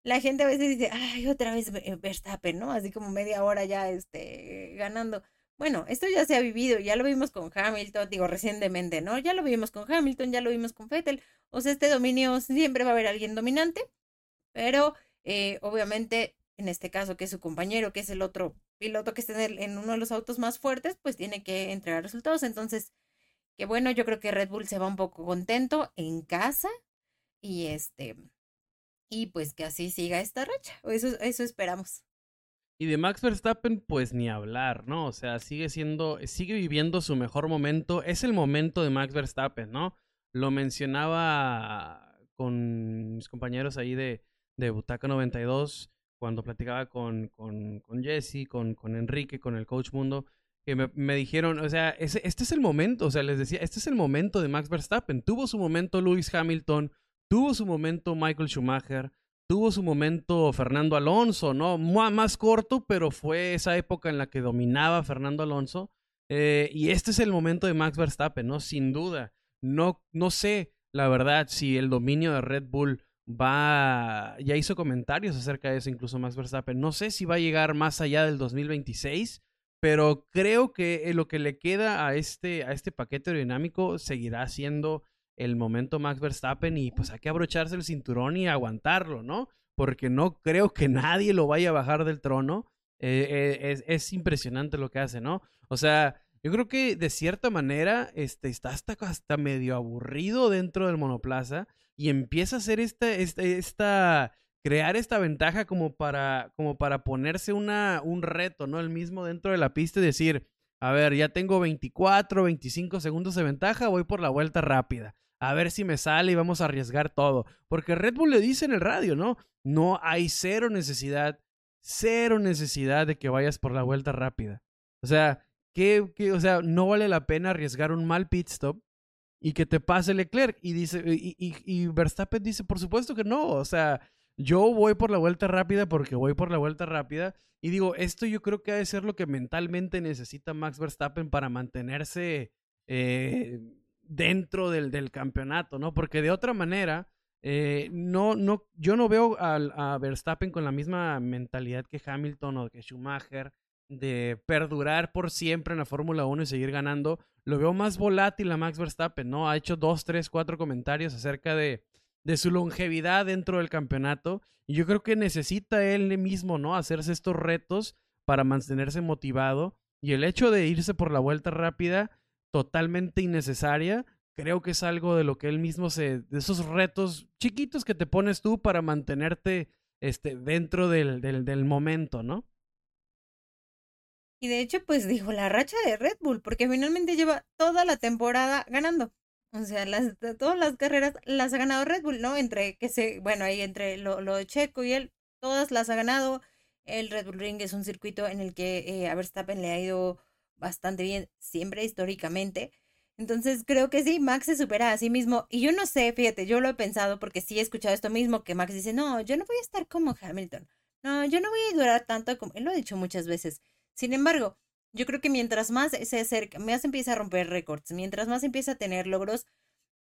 la gente a veces dice, ay, otra vez eh, Verstappen, ¿no? Así como media hora ya este, ganando. Bueno, esto ya se ha vivido, ya lo vimos con Hamilton, digo recientemente, ¿no? Ya lo vimos con Hamilton, ya lo vimos con Vettel. O sea, este dominio siempre va a haber alguien dominante, pero eh, obviamente en este caso que es su compañero, que es el otro piloto que está en, en uno de los autos más fuertes, pues tiene que entregar resultados. Entonces, que bueno, yo creo que Red Bull se va un poco contento en casa y este y pues que así siga esta racha. Eso, eso esperamos. Y de Max Verstappen, pues ni hablar, ¿no? O sea, sigue siendo, sigue viviendo su mejor momento. Es el momento de Max Verstappen, ¿no? Lo mencionaba con mis compañeros ahí de, de Butaca 92. cuando platicaba con, con, con Jesse, con, con Enrique, con el Coach Mundo, que me, dijeron, o sea, ese, este es el momento, o sea, les decía, este es el momento de Max Verstappen. Tuvo su momento Lewis Hamilton, tuvo su momento Michael Schumacher, tuvo su momento Fernando Alonso, ¿no? Más corto, pero fue esa época en la que dominaba Fernando Alonso. Eh, y este es el momento de Max Verstappen, ¿no? Sin duda. No, no sé, la verdad, si el dominio de Red Bull va... Ya hizo comentarios acerca de eso, incluso Max Verstappen. No sé si va a llegar más allá del 2026, pero creo que eh, lo que le queda a este, a este paquete aerodinámico seguirá siendo el momento Max Verstappen y pues hay que abrocharse el cinturón y aguantarlo, ¿no? Porque no creo que nadie lo vaya a bajar del trono. Eh, eh, es, es, impresionante lo que hace, ¿no? O sea, yo creo que de cierta manera este, está hasta, hasta medio aburrido dentro del monoplaza y empieza a hacer esta, esta, esta crear esta ventaja como para, como para ponerse una, un reto, ¿no? El mismo dentro de la pista y decir, a ver, ya tengo 24, 25 segundos de ventaja, voy por la vuelta rápida. A ver si me sale y vamos a arriesgar todo. Porque Red Bull le dice en el radio, ¿no? No hay cero necesidad, cero necesidad de que vayas por la vuelta rápida. O sea, que, o sea, no vale la pena arriesgar un mal pit stop y que te pase Leclerc. Y dice, y, y, y Verstappen dice, por supuesto que no. O sea, yo voy por la vuelta rápida porque voy por la vuelta rápida. Y digo, esto yo creo que ha de ser lo que mentalmente necesita Max Verstappen para mantenerse eh, dentro del, del, campeonato, ¿no? Porque de otra manera, eh, no, no, yo no veo a, a, Verstappen con la misma mentalidad que Hamilton o que Schumacher de perdurar por siempre en la Fórmula 1 y seguir ganando. Lo veo más volátil a Max Verstappen, ¿no? Ha hecho dos, tres, cuatro comentarios acerca de de su longevidad dentro del campeonato. Y yo creo que necesita él mismo, ¿no? Hacerse estos retos para mantenerse motivado. Y el hecho de irse por la vuelta rápida, totalmente innecesaria, creo que es algo de lo que él mismo se. de esos retos chiquitos que te pones tú para mantenerte este, dentro del, del, momento, ¿no? Y de hecho, pues dijo la racha de Red Bull, porque finalmente lleva toda la temporada ganando. O sea, las, todas las carreras las ha ganado Red Bull, ¿no? Entre que se, bueno, ahí entre lo, lo Checo y él, todas las ha ganado. El Red Bull Ring es un circuito en el que eh, a Verstappen le ha ido bastante bien, siempre históricamente. Entonces creo que sí, Max se supera a sí mismo. Y yo no sé, fíjate, yo lo he pensado porque sí he escuchado esto mismo, que Max dice, no, yo no voy a estar como Hamilton. No, yo no voy a durar tanto como... Él lo ha dicho muchas veces. Sin embargo, yo creo que mientras más se acerca, más empieza a romper récords, mientras más empieza a tener logros,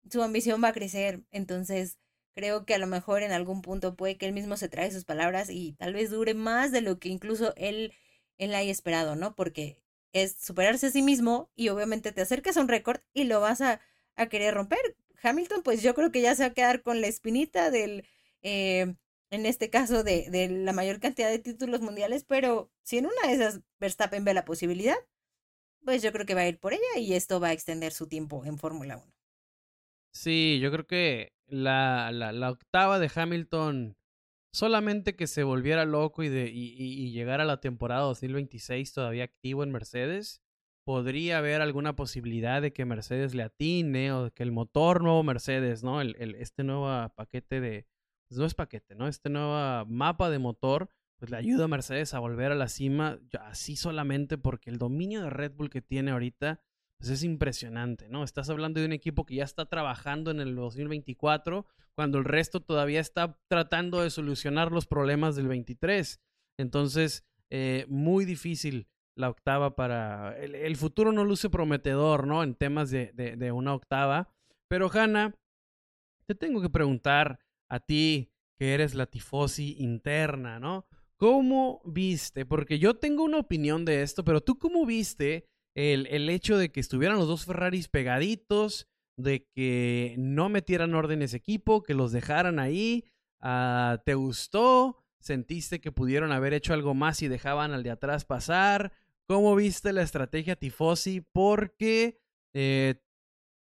su ambición va a crecer. Entonces, creo que a lo mejor en algún punto puede que él mismo se trae sus palabras y tal vez dure más de lo que incluso él, él haya esperado, ¿no? Porque es superarse a sí mismo y obviamente te acercas a un récord y lo vas a, a querer romper. Hamilton, pues yo creo que ya se va a quedar con la espinita del, eh, en este caso de, de, la mayor cantidad de títulos mundiales, pero si en una de esas Verstappen ve la posibilidad, pues yo creo que va a ir por ella y esto va a extender su tiempo en Fórmula 1. Sí, yo creo que la, la, la, octava de Hamilton, solamente que se volviera loco y, de, y, y, llegara a la temporada 2026 todavía activo en Mercedes, podría haber alguna posibilidad de que Mercedes le atine o que el motor nuevo Mercedes, ¿no? El, el, este nuevo paquete de, pues no es paquete, ¿no? Este nuevo mapa de motor, pues le ayuda a Mercedes a volver a la cima, así solamente porque el dominio de Red Bull que tiene ahorita, pues es impresionante, ¿no? Estás hablando de un equipo que ya está trabajando en el 2024, cuando el resto todavía está tratando de solucionar los problemas del 23. Entonces, eh, muy difícil la octava para... El, futuro no luce prometedor, ¿no? En temas de una octava. Pero, Hanna, te tengo que preguntar a ti que eres la tifosi interna, ¿no? ¿Cómo viste? Porque yo tengo una opinión de esto, pero tú cómo viste el, el hecho de que estuvieran los dos Ferraris pegaditos, de que no metieran orden ese equipo, que los dejaran ahí? Uh, ¿Te gustó? ¿Sentiste que pudieron haber hecho algo más y dejaban al de atrás pasar? ¿Cómo viste la estrategia tifosi? Porque eh,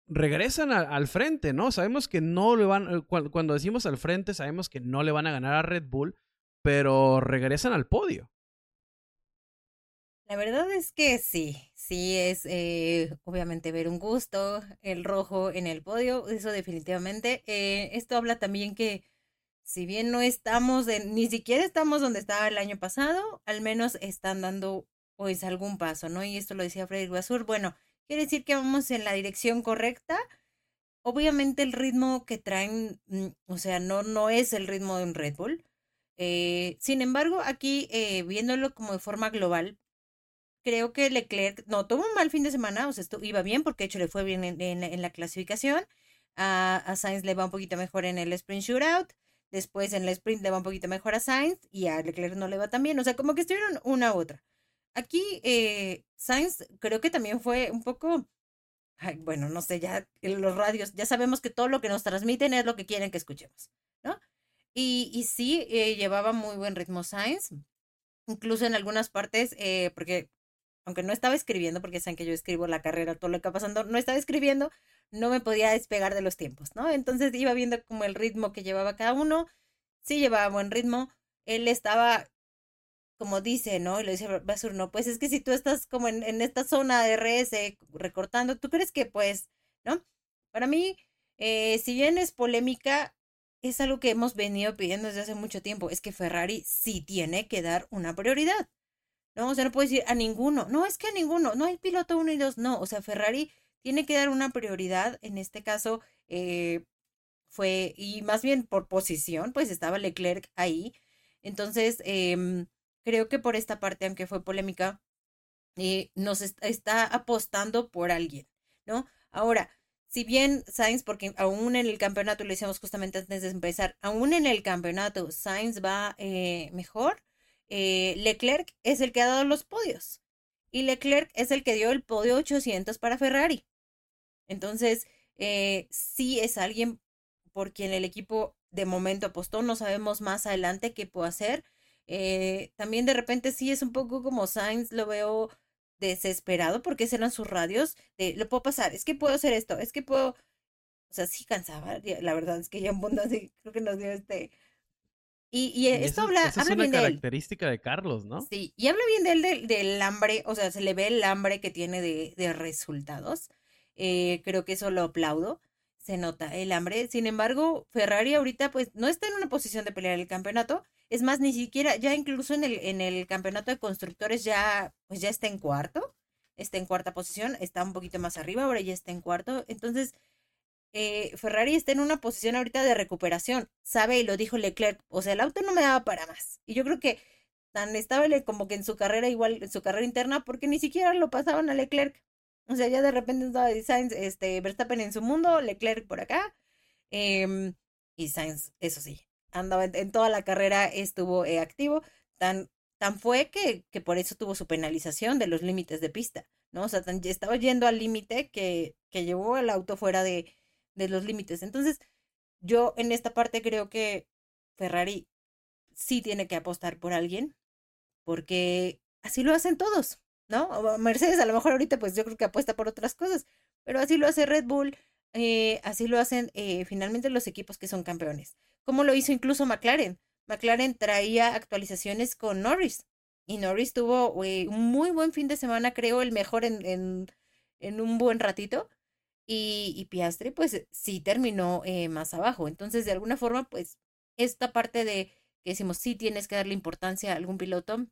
regresan al frente, ¿no? Sabemos que no le van, cuando, cuando, decimos al frente, sabemos que no le van a ganar a Red Bull, pero regresan al podio. La verdad es que sí, sí es eh, obviamente ver un gusto, el rojo en el podio, eso definitivamente. Eh, esto habla también que si bien no estamos, ni siquiera estamos donde estaba el año pasado, al menos están dando pues algún paso, ¿no? Y esto lo decía Freddy Guasur. Bueno, quiere decir que vamos en la dirección correcta. Obviamente el ritmo que traen, mm, o sea, no, no es el ritmo de un Red Bull. Eh, sin embargo, aquí viéndolo como de forma global, creo que Leclerc no tuvo un mal fin de semana, o sea, esto iba bien porque de hecho le fue bien en, en, la clasificación. A, a, Sainz le va un poquito mejor en el sprint shootout. Después en el sprint le va un poquito mejor a Sainz y a Leclerc no le va tan bien. O sea, como que estuvieron una u otra. Aquí eh, Sainz creo que también fue un poco, ay, bueno, no sé, ya los radios, ya sabemos que todo lo que nos transmiten es lo que quieren que escuchemos, ¿no? Y, y sí, eh, llevaba muy buen ritmo Sainz, incluso en algunas partes, eh, porque aunque no estaba escribiendo, porque saben que yo escribo la carrera, todo lo que va pasando, no estaba escribiendo, no me podía despegar de los tiempos, ¿no? Entonces iba viendo como el ritmo que llevaba cada uno, sí llevaba buen ritmo, él estaba, como dice, ¿no? Y lo dice Basur, no, pues es que si tú estás como en, en esta zona de RS recortando, ¿tú crees que pues, ¿no? Para mí, eh, si bien es polémica, es algo que hemos venido pidiendo desde hace mucho tiempo, es que Ferrari sí tiene que dar una prioridad. No, o sea, no puede decir a ninguno. No, es que a ninguno. No hay piloto uno y dos. No, o sea, Ferrari tiene que dar una prioridad. En este caso, eh, fue, y más bien por posición, pues estaba Leclerc ahí. Entonces, eh, creo que por esta parte, aunque fue polémica, eh, nos está apostando por alguien, ¿no? Ahora, si bien Sainz, porque aún en el campeonato, lo hicimos justamente antes de empezar, aún en el campeonato Sainz va eh, mejor, eh, Leclerc es el que ha dado los podios. Y Leclerc es el que dio el podio 800 para Ferrari. Entonces, eh, sí es alguien por quien el equipo de momento apostó. No sabemos más adelante qué puede hacer. Eh, también de repente sí es un poco como Sainz, lo veo desesperado porque eran sus radios de lo puedo pasar, es que puedo hacer esto, es que puedo, o sea, sí cansaba, la verdad es que ya en mundo así creo que nos dio este y, esto habla, esa es una característica de, Carlos, ¿no? Sí, y habla bien de él del, hambre, o sea, se le ve el hambre que tiene de, de resultados. Eh, creo que eso lo aplaudo. Se nota el hambre. Sin embargo, Ferrari ahorita pues no está en una posición de pelear el campeonato. Es más, ni siquiera, ya incluso en el, en el campeonato de constructores ya, pues ya está en cuarto. Está en cuarta posición, está un poquito más arriba, ahora ya está en cuarto. Entonces, eh, Ferrari está en una posición ahorita de recuperación, sabe, y lo dijo Leclerc, o sea, el auto no me daba para más. Y yo creo que tan estable como que en su carrera, igual en su carrera interna, porque ni siquiera lo pasaban a Leclerc. O sea, ya de repente estaba Sainz, este, Verstappen en su mundo, Leclerc por acá. Em, y Sainz, eso sí, andaba en, toda la carrera, estuvo eh, activo. Tan, tan fue que, que por eso tuvo su penalización de los límites de pista, ¿no? O sea, estaba yendo al límite que, que llevó el auto fuera de, de los límites. Entonces, yo en esta parte creo que Ferrari sí tiene que apostar por alguien, porque así lo hacen todos, ¿no? Mercedes a lo mejor ahorita pues yo creo que apuesta por otras cosas, pero así lo hace Red Bull, eh, así lo hacen eh, finalmente los equipos que son campeones. Como lo hizo incluso McLaren. McLaren traía actualizaciones con Norris y Norris tuvo un muy buen fin de semana, creo, el mejor en, en un buen ratito y, y Piastri pues sí terminó eh, más abajo. Entonces, de alguna forma, pues esta parte de que decimos, sí tienes que darle importancia a algún piloto,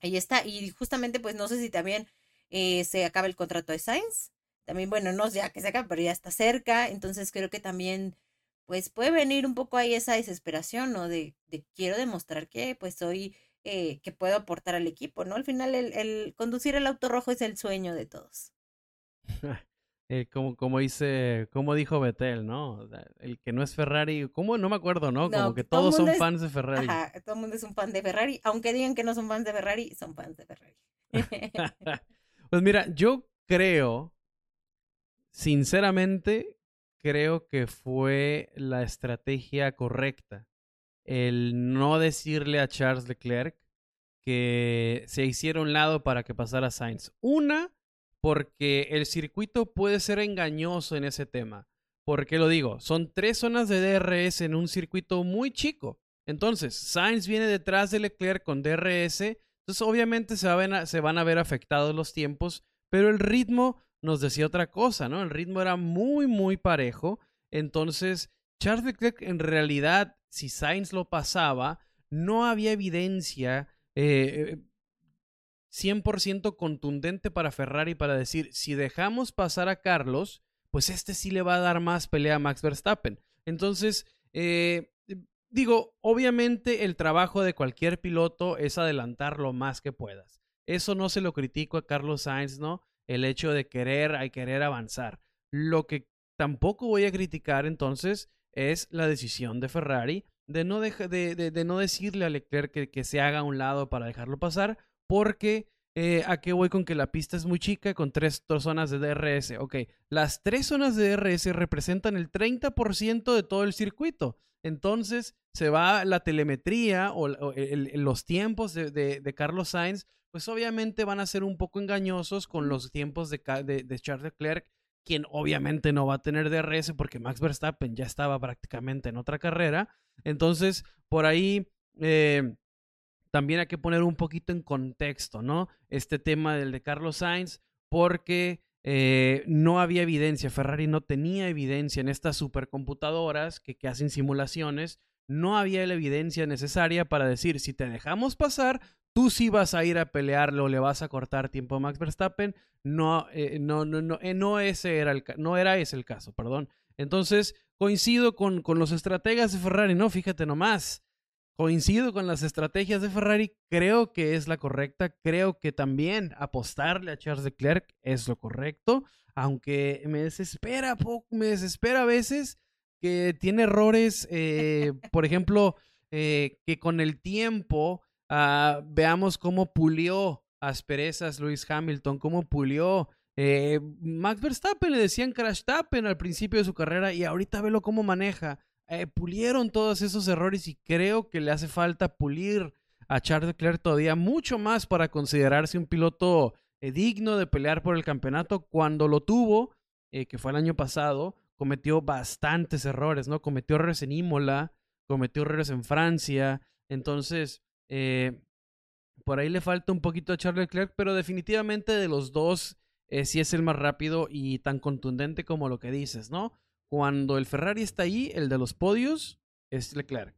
ahí está. Y justamente, pues no sé si también eh, se acaba el contrato de Sainz. También, bueno, no ya que se acaba, pero ya está cerca. Entonces, creo que también, pues puede venir un poco ahí esa desesperación, ¿no? De, de quiero demostrar que, pues, soy, eh, que puedo aportar al equipo, ¿no? Al final, el, el conducir el auto rojo es el sueño de todos. Eh, como, como dice, como dijo Betel, ¿no? El que no es Ferrari, ¿cómo? No me acuerdo, ¿no? como que todos son fans de Ferrari. Ajá, todo el mundo es un fan de Ferrari, aunque digan que no son fans de Ferrari, son fans de Ferrari. pues mira, yo creo, sinceramente, creo que fue la estrategia correcta. El no decirle a Charles Leclerc que se hiciera un lado para que pasara Sainz. Una, porque el circuito puede ser engañoso en ese tema. ¿Por qué lo digo? Son tres zonas de DRS en un circuito muy chico. Entonces, Sainz viene detrás de Leclerc con DRS. Entonces, obviamente se, van a ver afectados los tiempos, pero el ritmo nos decía otra cosa, ¿no? El ritmo era muy, muy parejo. Entonces, Charles Leclerc en realidad, si Sainz lo pasaba, no había evidencia eh, 100% contundente para Ferrari para decir, si dejamos pasar a Carlos, pues este sí le va a dar más pelea a Max Verstappen. Entonces, eh, digo, obviamente el trabajo de cualquier piloto es adelantar lo más que puedas. Eso no se lo critico a Carlos Sainz, ¿no? El hecho de querer, hay querer avanzar. Lo que tampoco voy a criticar entonces es la decisión de Ferrari de no, de, no decirle a Leclerc que, que, se haga a un lado para dejarlo pasar, porque eh, ¿a qué voy con que la pista es muy chica con tres zonas de DRS? Ok, las tres zonas de DRS representan el 30% de todo el circuito. Entonces se va la telemetría o, los tiempos de, Carlos Sainz, pues obviamente van a ser un poco engañosos con los tiempos de, de Charles Leclerc quien obviamente no va a tener DRS porque Max Verstappen ya estaba prácticamente en otra carrera. Entonces, por ahí eh, también hay que poner un poquito en contexto, ¿no? Este tema del de Carlos Sainz, porque eh, no había evidencia, Ferrari no tenía evidencia en estas supercomputadoras que, que hacen simulaciones, no había la evidencia necesaria para decir, si te dejamos pasar, tú sí vas a ir a pelearlo, le vas a cortar tiempo a Max Verstappen. No, eh, no, no, no, eh, no, ese era el, no era ese el caso, perdón. Entonces, coincido con, con los estrategas de Ferrari, no, fíjate nomás. Coincido con las estrategias de Ferrari, creo que es la correcta, creo que también apostarle a Charles Leclerc es lo correcto, aunque me desespera, me desespera a veces que tiene errores, eh, por ejemplo, que con el tiempo Ah, veamos cómo pulió asperezas Luis Hamilton, cómo pulió eh, Max Verstappen, le decían Crash Tappen al principio de su carrera y ahorita velo cómo maneja. Eh, pulieron todos esos errores y creo que le hace falta pulir a Charles Leclerc todavía mucho más para considerarse un piloto eh, digno de pelear por el campeonato. Cuando lo tuvo, que fue el año pasado, cometió bastantes errores, ¿no? Cometió errores en Imola, cometió errores en Francia. Entonces, eh, por ahí le falta un poquito a Charles Leclerc, pero definitivamente de los dos eh, sí es el más rápido y tan contundente como lo que dices, ¿no? Cuando el Ferrari está ahí, el de los podios es Leclerc.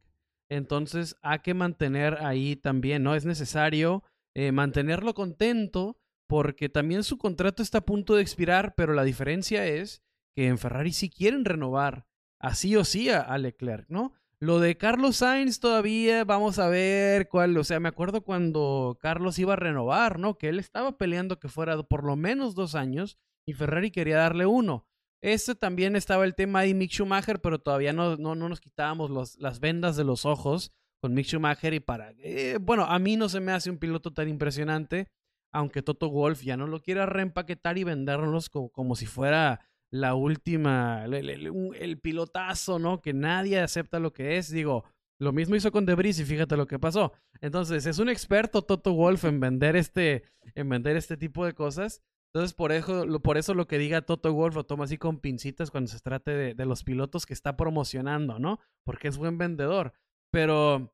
Entonces hay que mantener ahí también, ¿no? Es necesario eh, mantenerlo contento porque también su contrato está a punto de expirar, pero la diferencia es que en Ferrari sí quieren renovar así o sí a Leclerc, ¿no? Lo de Carlos Sainz todavía vamos a ver cuál, o sea, me acuerdo cuando Carlos iba a renovar, ¿no? Que él estaba peleando que fuera por lo menos dos años y Ferrari quería darle uno. Este también estaba el tema de Mick Schumacher, pero todavía no, no, no nos quitábamos las vendas de los ojos con Mick Schumacher y para... Eh, bueno, a mí no se me hace un piloto tan impresionante, aunque Toto Wolf ya no lo quiera reempaquetar y venderlos como, como si fuera la última, el, pilotazo, ¿no? Que nadie acepta lo que es. Digo, lo mismo hizo con Debris y fíjate lo que pasó. Entonces, es un experto Toto Wolf en vender este, en vender este tipo de cosas. Entonces, por eso, por eso lo que diga Toto Wolf lo toma así con pincitas cuando se trate de, de los pilotos que está promocionando, ¿no? Porque es buen vendedor. Pero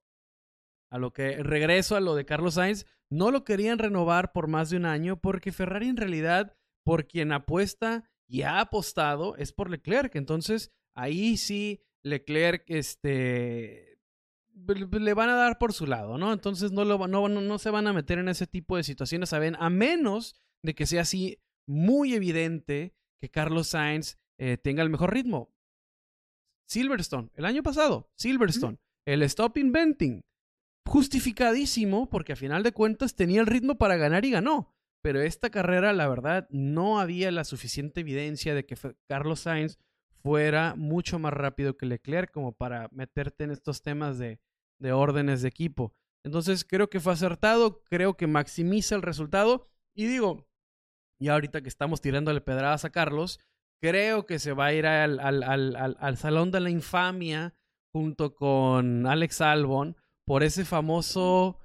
a lo que regreso a lo de Carlos Sainz, no lo querían renovar por más de un año porque Ferrari en realidad, por quien apuesta y ha apostado es por Leclerc. Entonces, ahí sí, Leclerc, este, le van a dar por su lado, ¿no? Entonces no, lo, no, no se van a meter en ese tipo de situaciones, ¿saben? A menos de que sea así muy evidente que Carlos Sainz eh, tenga el mejor ritmo. Silverstone, el año pasado, Silverstone, el Stop Inventing, justificadísimo porque a final de cuentas tenía el ritmo para ganar y ganó. Pero esta carrera, la verdad, no había la suficiente evidencia de que Carlos Sainz fuera mucho más rápido que Leclerc como para meterte en estos temas de, de órdenes de equipo. Entonces creo que fue acertado, creo que maximiza el resultado y digo, y ahorita que estamos tirándole pedradas a Carlos, creo que se va a ir al, al, al, al Salón de la Infamia junto con Alex Albon por ese famoso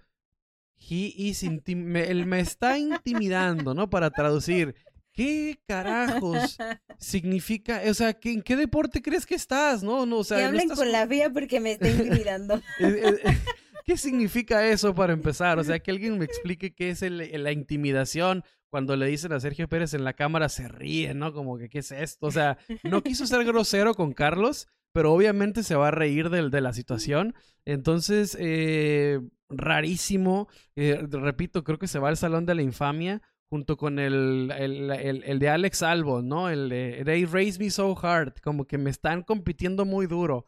He is él me está intimidando, ¿no? Para traducir. ¿Qué carajos significa? O sea, ¿en qué deporte crees que estás? No, no, o sea, que hablen con la vía porque me está intimidando. Eh, eh, eh, ¿Qué significa eso para empezar? O sea, que alguien me explique qué es la intimidación. Cuando le dicen a Sergio Pérez en la cámara se ríe, ¿no? Como que, ¿qué es esto? O sea, no quiso ser grosero con Carlos, pero obviamente se va a reír de, de la situación. Entonces, eh, rarísimo. Eh, repito, creo que se va al Salón de la Infamia junto con el, el, el, de Alex Albo, ¿no? El de They Raise Me So Hard, como que me están compitiendo muy duro.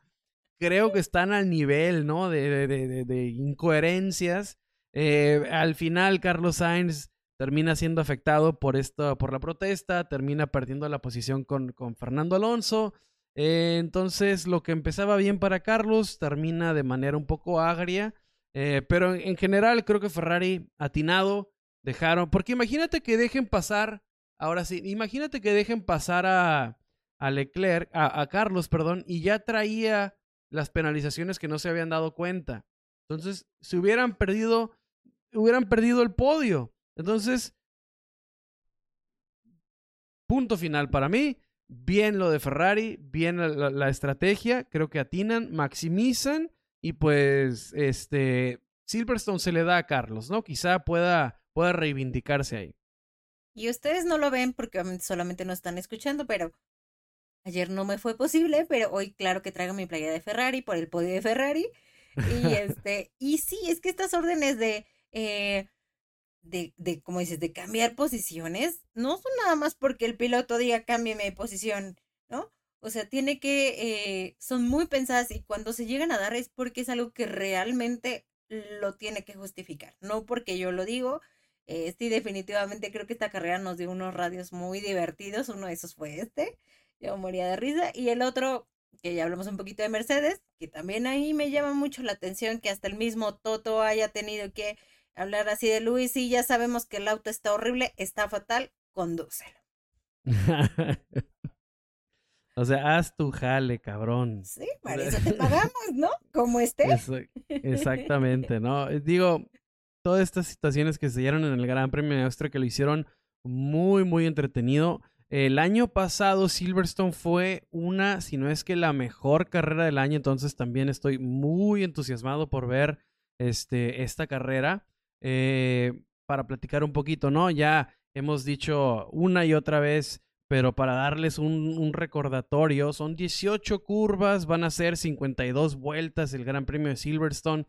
Creo que están al nivel, ¿no? De, de, de, incoherencias. Eh, al final, Carlos Sainz termina siendo afectado por esto, por la protesta, termina perdiendo la posición con, con Fernando Alonso. Eh, entonces, lo que empezaba bien para Carlos termina de manera un poco agria. Eh, pero en general, creo que Ferrari atinado dejaron. Porque imagínate que dejen pasar. Ahora sí, imagínate que dejen pasar a, a Leclerc, a, Carlos, perdón, y ya traía las penalizaciones que no se habían dado cuenta. Entonces, si hubieran perdido, hubieran perdido el podio. Entonces, punto final para mí. Bien lo de Ferrari, bien la, la estrategia. Creo que atinan, maximizan y pues este Silverstone se le da a Carlos, ¿no? Quizá pueda pueda reivindicarse ahí. Y ustedes no lo ven porque solamente nos están escuchando, pero ayer no me fue posible, pero hoy claro que traigo mi playa de Ferrari por el podio de Ferrari. Y este, y sí, es que estas órdenes de, eh, de, de, como dices, de cambiar posiciones, no son nada más porque el piloto diga cámbiame de posición, ¿no? O sea, tiene que, eh, son muy pensadas y cuando se llegan a dar es porque es algo que realmente lo tiene que justificar, no porque yo lo digo, eh, sí, definitivamente creo que esta carrera nos dio unos radios muy divertidos. Uno de esos fue este. Yo moría de risa. Y el otro, que ya hablamos un poquito de Mercedes, que también ahí me llama mucho la atención que hasta el mismo Toto haya tenido que hablar así de Luis. Y ya sabemos que el auto está horrible, está fatal, condúcelo. o sea, haz tu jale, cabrón. Sí, para eso te pagamos, ¿no? Como esté. exactamente, ¿no? Digo, todas estas situaciones que se dieron en el Gran Premio de Austria que lo hicieron muy, muy entretenido. El año pasado Silverstone fue una, si no es que la mejor carrera del año, entonces también estoy muy entusiasmado por ver este, esta carrera. Eh, para platicar un poquito, ¿no? Ya hemos dicho una y otra vez, pero para darles un, recordatorio, son 18 curvas, van a ser 52 vueltas el Gran Premio de Silverstone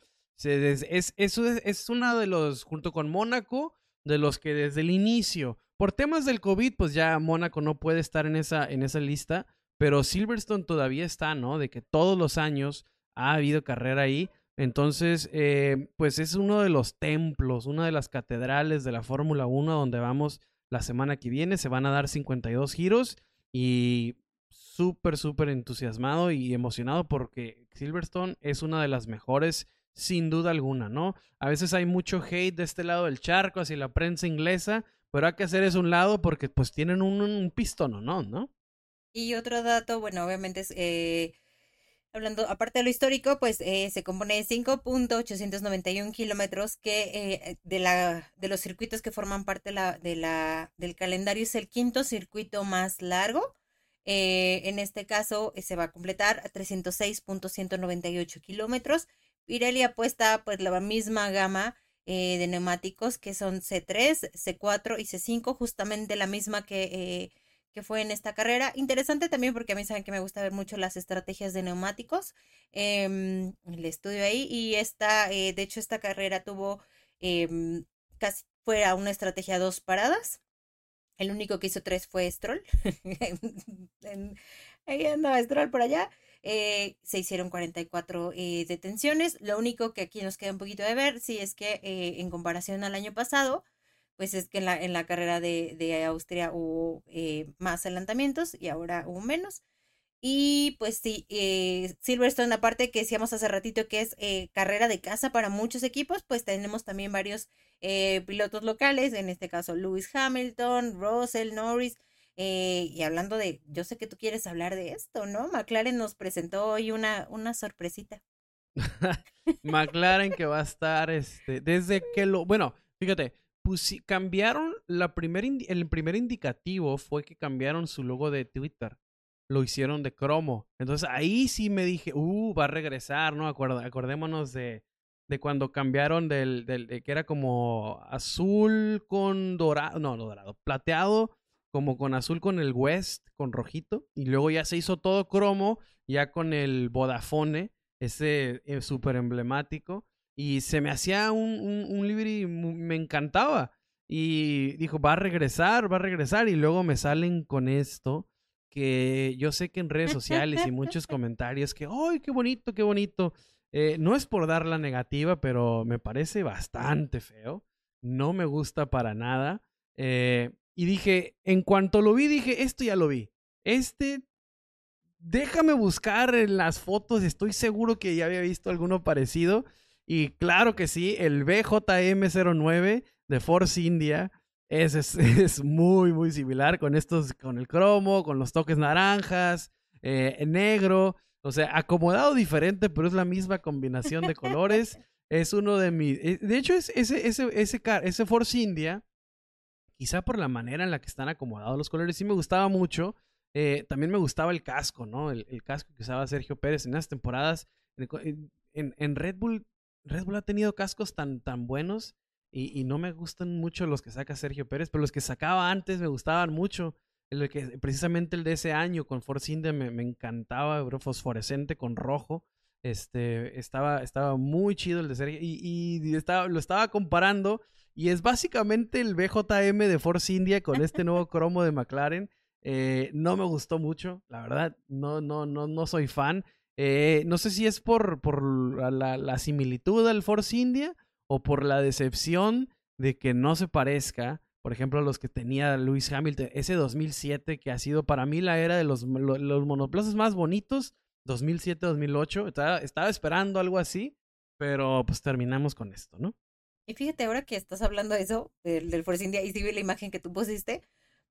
es, eso es, uno de los, junto con Mónaco, de los que desde el inicio, por temas del COVID, pues ya Mónaco no puede estar en esa, en esa lista, pero Silverstone todavía está, ¿no? De que todos los años ha habido carrera ahí. Entonces, eh, pues es uno de los templos, una de las catedrales de la Fórmula 1 donde vamos la semana que viene. Se van a dar 52 giros y súper, súper entusiasmado y emocionado porque Silverstone es una de las mejores sin duda alguna, ¿no? A veces hay mucho hate de este lado del charco hacia la prensa inglesa, pero hay que hacer eso un lado porque pues tienen un, un pistón, ¿no? ¿no? Y otro dato, bueno, obviamente es, eh, hablando, aparte de lo histórico, pues eh, se compone de 5.891 kilómetros que eh, de, la, de los circuitos que forman parte de la, del calendario es el quinto circuito más largo. en este caso se va a completar a 306.198 kilómetros Pirelli apuesta pues la misma gama eh, de neumáticos que son C3, C4 y C5, justamente la misma que, eh, que fue en esta carrera. Interesante también porque a mí saben que me gusta ver mucho las estrategias de neumáticos. Eh, el estudio ahí y esta, eh, de hecho esta carrera tuvo em, casi fuera una estrategia dos paradas. El único que hizo tres fue Stroll. ahí andaba Stroll por allá. Eh, se hicieron 44 eh, detenciones. Lo único que aquí nos queda un poquito de ver, si es que eh, en comparación al año pasado, pues es que en la, en la carrera de, de Austria hubo más adelantamientos y ahora hubo menos. Y pues sí, Silverstone, aparte que decíamos hace ratito que es carrera de casa para muchos equipos, pues tenemos también varios pilotos locales, en este caso Lewis Hamilton, Russell, Norris, eh, y hablando de, yo sé que tú quieres hablar de esto, ¿no? McLaren nos presentó hoy una, una sorpresita. McLaren que va a estar, este, desde que lo, bueno, fíjate, pues cambiaron la primer, el primer indicativo fue que cambiaron su logo de Twitter. Lo hicieron de cromo. Entonces ahí sí me dije, uh, va a regresar, ¿no? acordémonos de, de cuando cambiaron del, del de que era como azul con dorado, no, no dorado, plateado como con azul con el West, con rojito, y luego ya se hizo todo cromo, ya con el Vodafone, ese eh, súper emblemático, y se me hacía un, un, un livery, me encantaba. Y dijo, va a regresar, va a regresar, y luego me salen con esto, que yo sé que en redes sociales y muchos comentarios que, ¡ay, qué bonito, qué bonito! Eh, no es por dar la negativa, pero me parece bastante feo. No me gusta para nada. Eh, y dije, en cuanto lo vi, dije, esto ya lo vi. Este, déjame buscar en las fotos, estoy seguro que ya había visto alguno parecido. Y claro que sí, el BJM09 de Force India es, es, muy, muy similar con estos, con el cromo, con los toques naranjas, eh, negro. O sea, acomodado diferente, pero es la misma combinación de colores. es uno de mis. Eh, de hecho, es ese, ese, ese, ese Force India quizá por la manera en la que están acomodados los colores, sí me gustaba mucho. Eh, también me gustaba el casco, ¿no? El, casco que usaba Sergio Pérez en las temporadas. En, Red Bull, Red Bull ha tenido cascos tan, tan buenos y, no me gustan mucho los que saca Sergio Pérez, pero los que sacaba antes me gustaban mucho. El que, precisamente el de ese año con Force India me, encantaba, bro, fosforescente con rojo. Este, estaba, estaba muy chido el de Sergio y, y estaba, lo estaba comparando y es básicamente el BJM de Force India con este nuevo cromo de McLaren. Eh, no me gustó mucho, la verdad. No, no, no, no soy fan. Eh, no sé si es por, por la, similitud al Force India o por la decepción de que no se parezca, por ejemplo, a los que tenía Lewis Hamilton, ese 2007 que ha sido para mí la era de los, los monoplazas más bonitos, 2007-2008. Estaba, estaba esperando algo así, pero pues terminamos con esto, ¿no? Y fíjate, ahora que estás hablando de eso, del, Force India, y si vi la imagen que tú pusiste,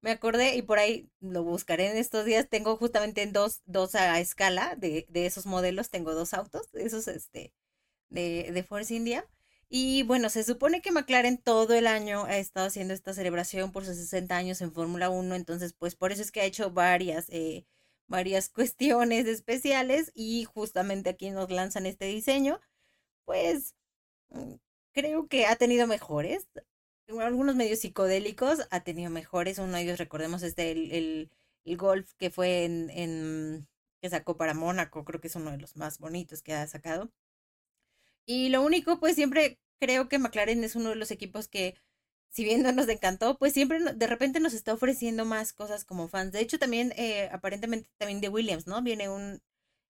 me acordé y por ahí lo buscaré en estos días. Tengo justamente dos, dos a escala de, de esos modelos, tengo dos autos, esos este, de, de Force India. Y bueno, se supone que McLaren todo el año ha estado haciendo esta celebración por sus 60 años en Fórmula 1, entonces pues por eso es que ha hecho varias, eh, varias cuestiones especiales y justamente aquí nos lanzan este diseño. Pues mm, creo que ha tenido mejores. Algunos medios psicodélicos ha tenido mejores. Uno de ellos, recordemos, este, el, el, el golf que fue en, en, que sacó para Mónaco. Creo que es uno de los más bonitos que ha sacado. Y lo único, pues siempre creo que McLaren es uno de los equipos que, si bien no nos encantó, pues siempre de repente nos está ofreciendo más cosas como fans. De hecho, también, eh, aparentemente, también de Williams, ¿no? Viene un,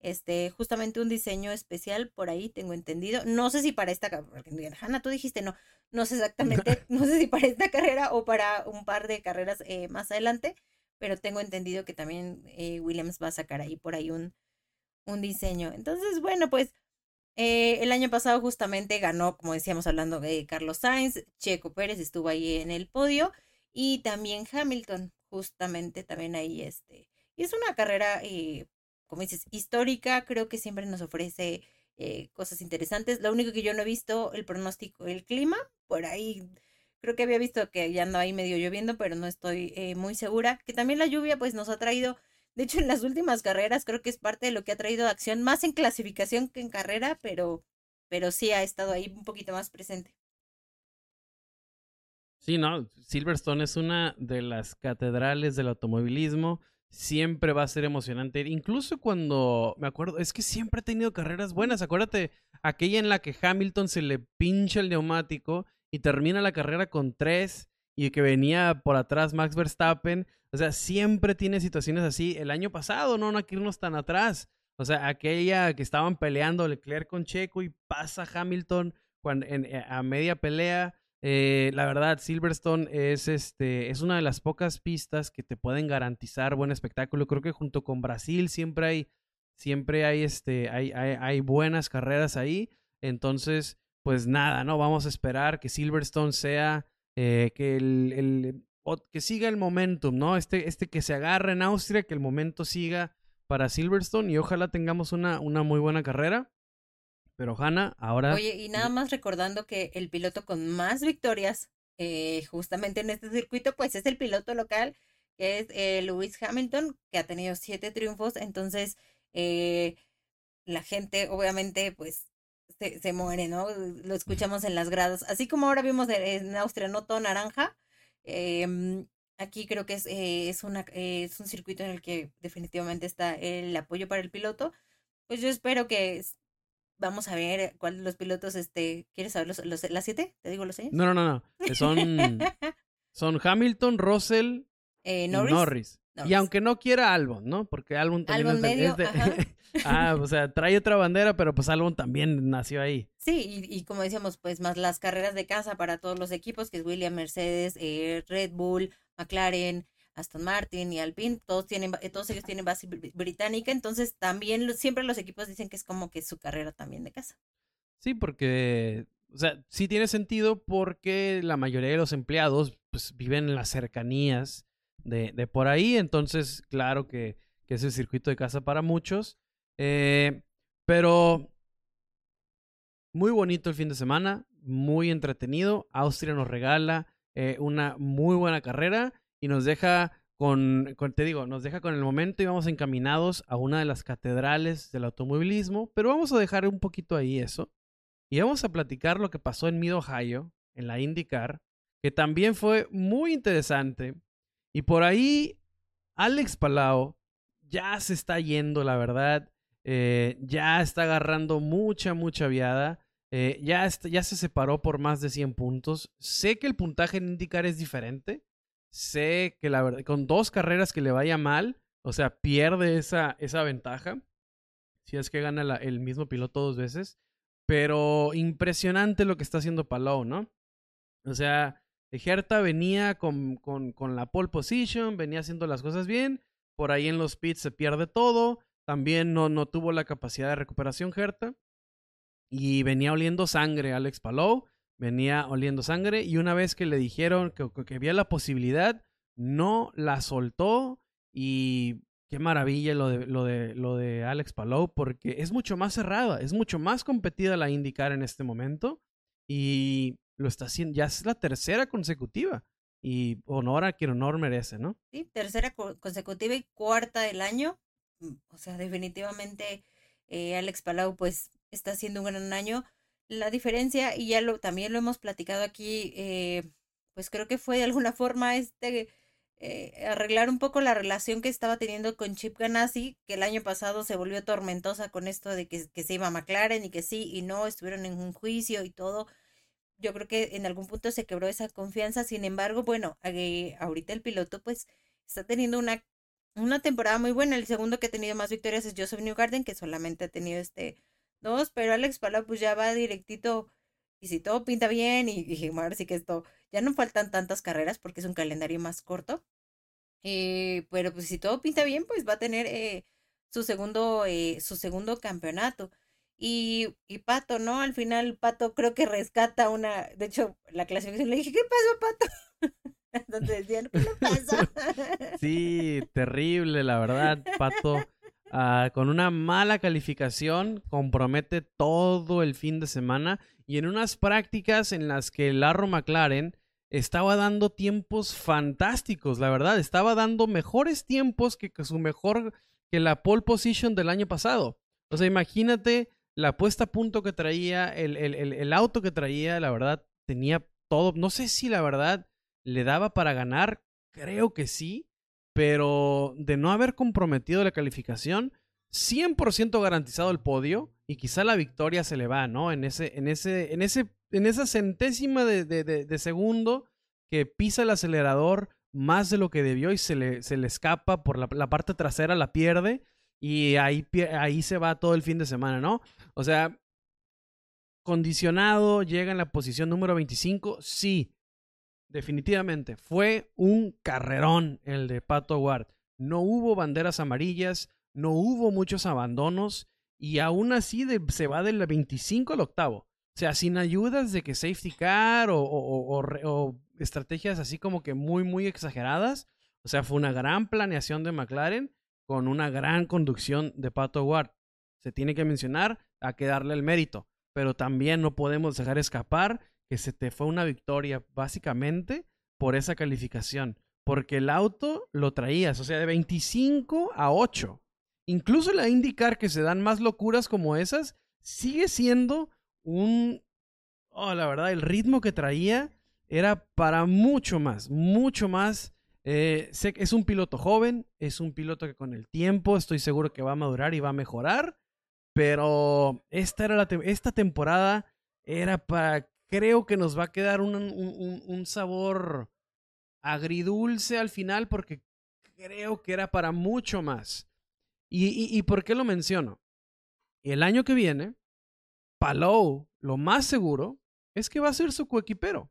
este, justamente un diseño especial por ahí, tengo entendido. No sé si para esta carrera, Hanna, tú dijiste no, no sé exactamente, no sé si para esta carrera o para un par de carreras eh, más adelante, pero tengo entendido que también eh, Williams va a sacar ahí por ahí un, un diseño. Entonces, bueno, pues eh, el año pasado justamente ganó, como decíamos hablando de Carlos Sainz, Checo Pérez estuvo ahí en el podio y también Hamilton, justamente también ahí este. Y es una carrera eh, como dices, histórica, creo que siempre nos ofrece eh, cosas interesantes. Lo único que yo no he visto, el pronóstico, el clima, por ahí creo que había visto que ya ando ahí medio lloviendo, pero no estoy eh, muy segura. Que también la lluvia pues nos ha traído, de hecho en las últimas carreras creo que es parte de lo que ha traído acción, más en clasificación que en carrera, pero, pero sí ha estado ahí un poquito más presente. Sí, no, Silverstone es una de las catedrales del automovilismo siempre va a ser emocionante. Incluso cuando, me acuerdo, es que siempre ha tenido carreras buenas. Acuérdate, aquella en la que Hamilton se le pincha el neumático y termina la carrera con tres y que venía por atrás Max Verstappen. O sea, siempre tiene situaciones así. El año pasado, no, no hay que irnos tan atrás. O sea, aquella que estaban peleando Leclerc con Checo y pasa Hamilton cuando, en, eh, a media pelea eh, la verdad, Silverstone es, este, es una de las pocas pistas que te pueden garantizar buen espectáculo. Creo que junto con Brasil siempre hay, siempre hay, este, hay, hay, buenas carreras ahí. Entonces, pues nada, ¿no? Vamos a esperar que Silverstone sea, eh, que, el, el, que siga el momentum, ¿no? Este, este que se agarre en Austria, que el momento siga para Silverstone y ojalá tengamos una, una muy buena carrera. Pero Hanna, ahora... Oye, y nada más recordando que el piloto con más victorias eh, justamente en este circuito, pues es el piloto local, que es eh, Lewis Hamilton, que ha tenido siete triunfos. Entonces, eh, la gente obviamente pues se, se, muere, ¿no? Lo escuchamos en las gradas. Así como ahora vimos en Austria, no todo naranja. Eh, Aquí creo que es, eh, es, una, eh, es un circuito en el que definitivamente está el apoyo para el piloto. Pues yo espero que vamos a ver cuáles los pilotos, este, ¿quieres saber los, los las siete? ¿Te digo los años? No, no, no, no. Son, son Hamilton, Russell eh, y Norris. Y aunque no quiera Albon, ¿no? Porque Albon también es de, medio, es de- ajá. ah, o sea, trae otra bandera, pero pues Albon también nació ahí. Sí, y, y como decíamos, pues más las carreras de casa para todos los equipos, que es Williams, Mercedes, eh, Red Bull, McLaren, Aston Martin y Alpine, todos tienen, todos ellos tienen base br- británica, entonces también siempre los equipos dicen que es como que su carrera también de casa. Sí, porque, o sea, sí tiene sentido porque la mayoría de los empleados pues viven en las cercanías de, de por ahí, entonces claro que, que es el circuito de casa para muchos. Eh, pero muy bonito el fin de semana, muy entretenido. Austria nos regala eh, una muy buena carrera y nos deja con, con, te digo, nos deja con el momento y vamos encaminados a una de las catedrales del automovilismo, pero vamos a dejar un poquito ahí eso. Y vamos a platicar lo que pasó en Mid Ohio, en la IndyCar, que también fue muy interesante. Y por ahí, Alex Palau ya se está yendo, la verdad. Eh, ya está agarrando mucha, mucha viada. Eh, ya, ya se separó por más de 100 puntos. Sé que el puntaje en IndyCar es diferente. Sé que la verdad, con dos carreras que le vaya mal, o sea, pierde esa, esa ventaja. Si es que gana el mismo piloto dos veces. Pero impresionante lo que está haciendo Palou, ¿no? O sea, Herta venía con, con, con la pole position, venía haciendo las cosas bien. Por ahí en los pits se pierde todo. También no, no tuvo la capacidad de recuperación Herta. Y venía oliendo sangre Alex Palou. Venía oliendo sangre. Y una vez que le dijeron que, que había la posibilidad, no la soltó. Y qué maravilla lo de, lo de, lo de Alex Palou. Porque es mucho más cerrada. Es mucho más competida la IndyCar en este momento. Y lo está haciendo. Ya es la tercera consecutiva. Y honor a quien honor merece, ¿no? Sí, tercera co- consecutiva y cuarta del año. Mm, O sea, definitivamente eh, Alex Palau pues está haciendo un gran año. La diferencia, y ya lo también lo hemos platicado aquí, eh, pues creo que fue de alguna forma este eh, arreglar un poco la relación que estaba teniendo con Chip Ganassi, que el año pasado se volvió tormentosa con esto de que, que se iba a McLaren y que sí y no, estuvieron en un juicio y todo. Yo creo que en algún punto se quebró esa confianza. Sin embargo, bueno, eh, ahorita el piloto pues está teniendo una, una temporada muy buena. El segundo que ha tenido más victorias es Joseph Newgarden, que solamente ha tenido este dos, pero Alex Palau pues ya va directito. Y si todo pinta bien, y dije, ahora sí que esto, ya no faltan tantas carreras porque es un calendario más corto. Eh, pero pues si todo pinta bien, pues va a tener eh, su segundo, eh, su segundo campeonato. Y, y Pato, ¿no? Al final Pato creo que rescata una, de hecho, la clasificación le dije, ¿qué pasó, Pato? Entonces decían, ¿qué le pasó? Sí, terrible, la verdad, Pato. Ah, con una mala calificación, compromete todo el fin de semana y en unas prácticas en las que Larro McLaren estaba dando tiempos fantásticos, la verdad, estaba dando mejores tiempos que, que su mejor, que la pole position del año pasado. O sea, imagínate la puesta a punto que traía, el, el, el, el auto que traía, la verdad, tenía todo. No sé si la verdad le daba para ganar, creo que sí, pero de no haber comprometido la calificación, 100% garantizado el podio y quizá la victoria se le va, ¿no? En ese, en ese, en ese, en esa centésima de, de, de, segundo que pisa el acelerador más de lo que debió y se le, se le escapa por la parte trasera, la pierde y ahí, ahí se va todo el fin de semana, ¿no? O sea, condicionado, llega en la posición número 25, sí, definitivamente, fue un carrerón el de Pato Ward. No hubo banderas amarillas, no hubo muchos abandonos y aún así se va del 25 al octavo. O sea, sin ayudas de que safety car o, o estrategias así como que muy, muy exageradas. O sea, fue una gran planeación de McLaren con una gran conducción de Pato Ward. Se tiene que mencionar, a que darle el mérito. Pero también no podemos dejar escapar que se te fue una victoria básicamente por esa calificación. Porque el auto lo traías, o sea, de 25 a 8. Incluso la IndyCar que se dan más locuras como esas, sigue siendo un... Oh, la verdad, el ritmo que traía era para mucho más, mucho más Eh, sé que es un piloto joven, es un piloto que con el tiempo estoy seguro que va a madurar y va a mejorar, pero esta, era esta temporada era para, creo que nos va a quedar un, un, un sabor agridulce al final porque creo que era para mucho más. ¿Y, y, y por qué lo menciono? El año que viene, Palou, lo más seguro, es que va a ser su coequipero.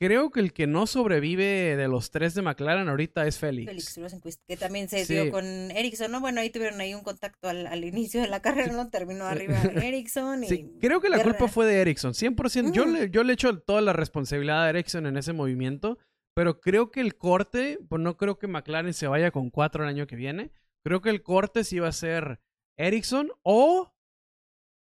Creo que el que no sobrevive de los tres de McLaren ahorita es Félix. Félix Rosenquist, que también se dio con Ericsson, ¿no? Bueno, ahí tuvieron ahí un contacto al, inicio de la carrera, ¿no? Terminó arriba Ericsson. Y sí, creo que la culpa fue de Ericsson, 100%. Yo, le, yo le echo toda la responsabilidad a Ericsson en ese movimiento, pero creo que el corte, pues no creo que McLaren se vaya con cuatro el año que viene. Creo que el corte sí va a ser Ericsson o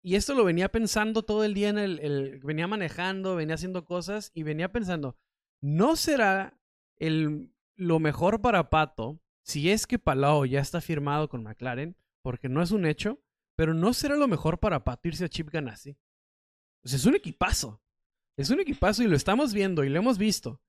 y esto lo venía pensando todo el día en el, venía manejando, venía haciendo cosas y venía pensando, ¿no será el, lo mejor para Pato si es que Palau ya está firmado con McLaren? Porque no es un hecho, pero ¿no será lo mejor para Pato irse a Chip Ganassi? Es un equipazo. Es un equipazo y lo estamos viendo y lo hemos visto.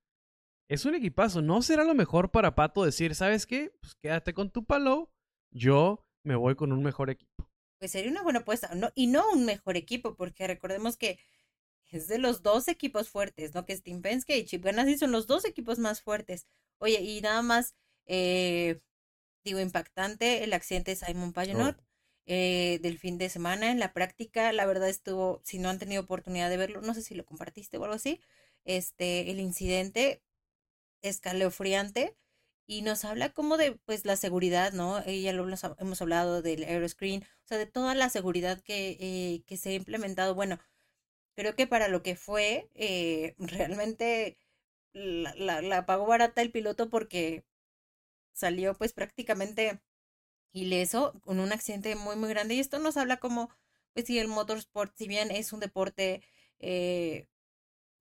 Es un equipazo. ¿No será lo mejor para Pato decir, ¿sabes qué? Pues quédate con tu Palau, yo me voy con un mejor equipo? Pues sería una buena apuesta. No, y no un mejor equipo, porque recordemos que es de los dos equipos fuertes, ¿no? Que Steam Penske y Chip Ganassi son los dos equipos más fuertes. Oye, y nada más, eh, digo, impactante el accidente de Simon Pagenot oh. eh, del fin de semana. En la práctica, la verdad estuvo, si no han tenido oportunidad de verlo, no sé si lo compartiste o algo así, este, el incidente escalofriante y nos habla como de pues la seguridad, ¿no? Ya lo hemos hablado del Aeroscreen, o sea, de toda la seguridad que, eh, que se ha implementado. Bueno, creo que para lo que fue, eh, realmente la, la, pagó barata el piloto porque salió pues prácticamente ileso con un accidente muy muy grande y esto nos habla como pues si el motorsport si bien es un deporte eh,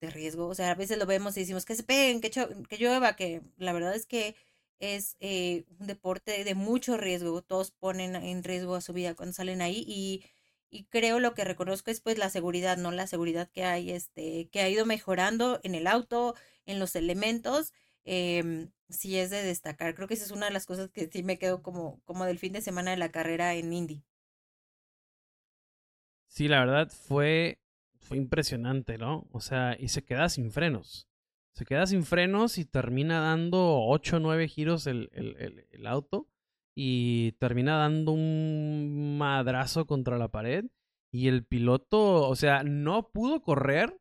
de riesgo o sea a veces lo vemos y decimos que se peguen que, que llueva que la verdad es que es eh, un deporte de mucho riesgo, todos ponen en riesgo a su vida cuando salen ahí y, y creo lo que reconozco es pues la seguridad, ¿no? La seguridad que hay, este, que ha ido mejorando en el auto, en los elementos, eh, sí es de destacar. Creo que esa es una de las cosas que sí me quedo como, como del fin de semana de la carrera en Indy. Sí, la verdad fue, fue impresionante, ¿no? O sea, y se queda sin frenos. Se queda sin frenos y termina dando 8 o 9 giros el, el, el, auto. Y termina dando un madrazo contra la pared. Y el piloto, o sea, no pudo correr,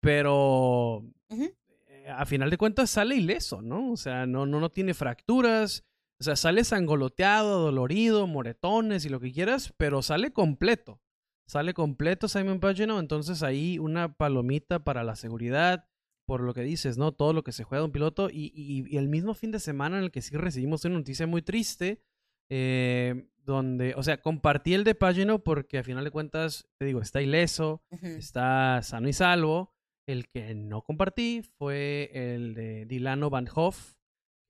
pero eh, a final de cuentas sale ileso, ¿no? O sea, no, no, no tiene fracturas. O sea, sale sangoloteado, dolorido, moretones y lo que quieras, pero sale completo. Sale completo Simon Pagino, entonces ahí una palomita para la seguridad por lo que dices, ¿no? Todo lo que se juega de un piloto y, y, el mismo fin de semana en el que sí recibimos una noticia muy triste, eh, donde, o sea, compartí el de Pagino porque a final de cuentas, te digo, está ileso, está sano y salvo. El que no compartí fue el de Dilano Van Hoff,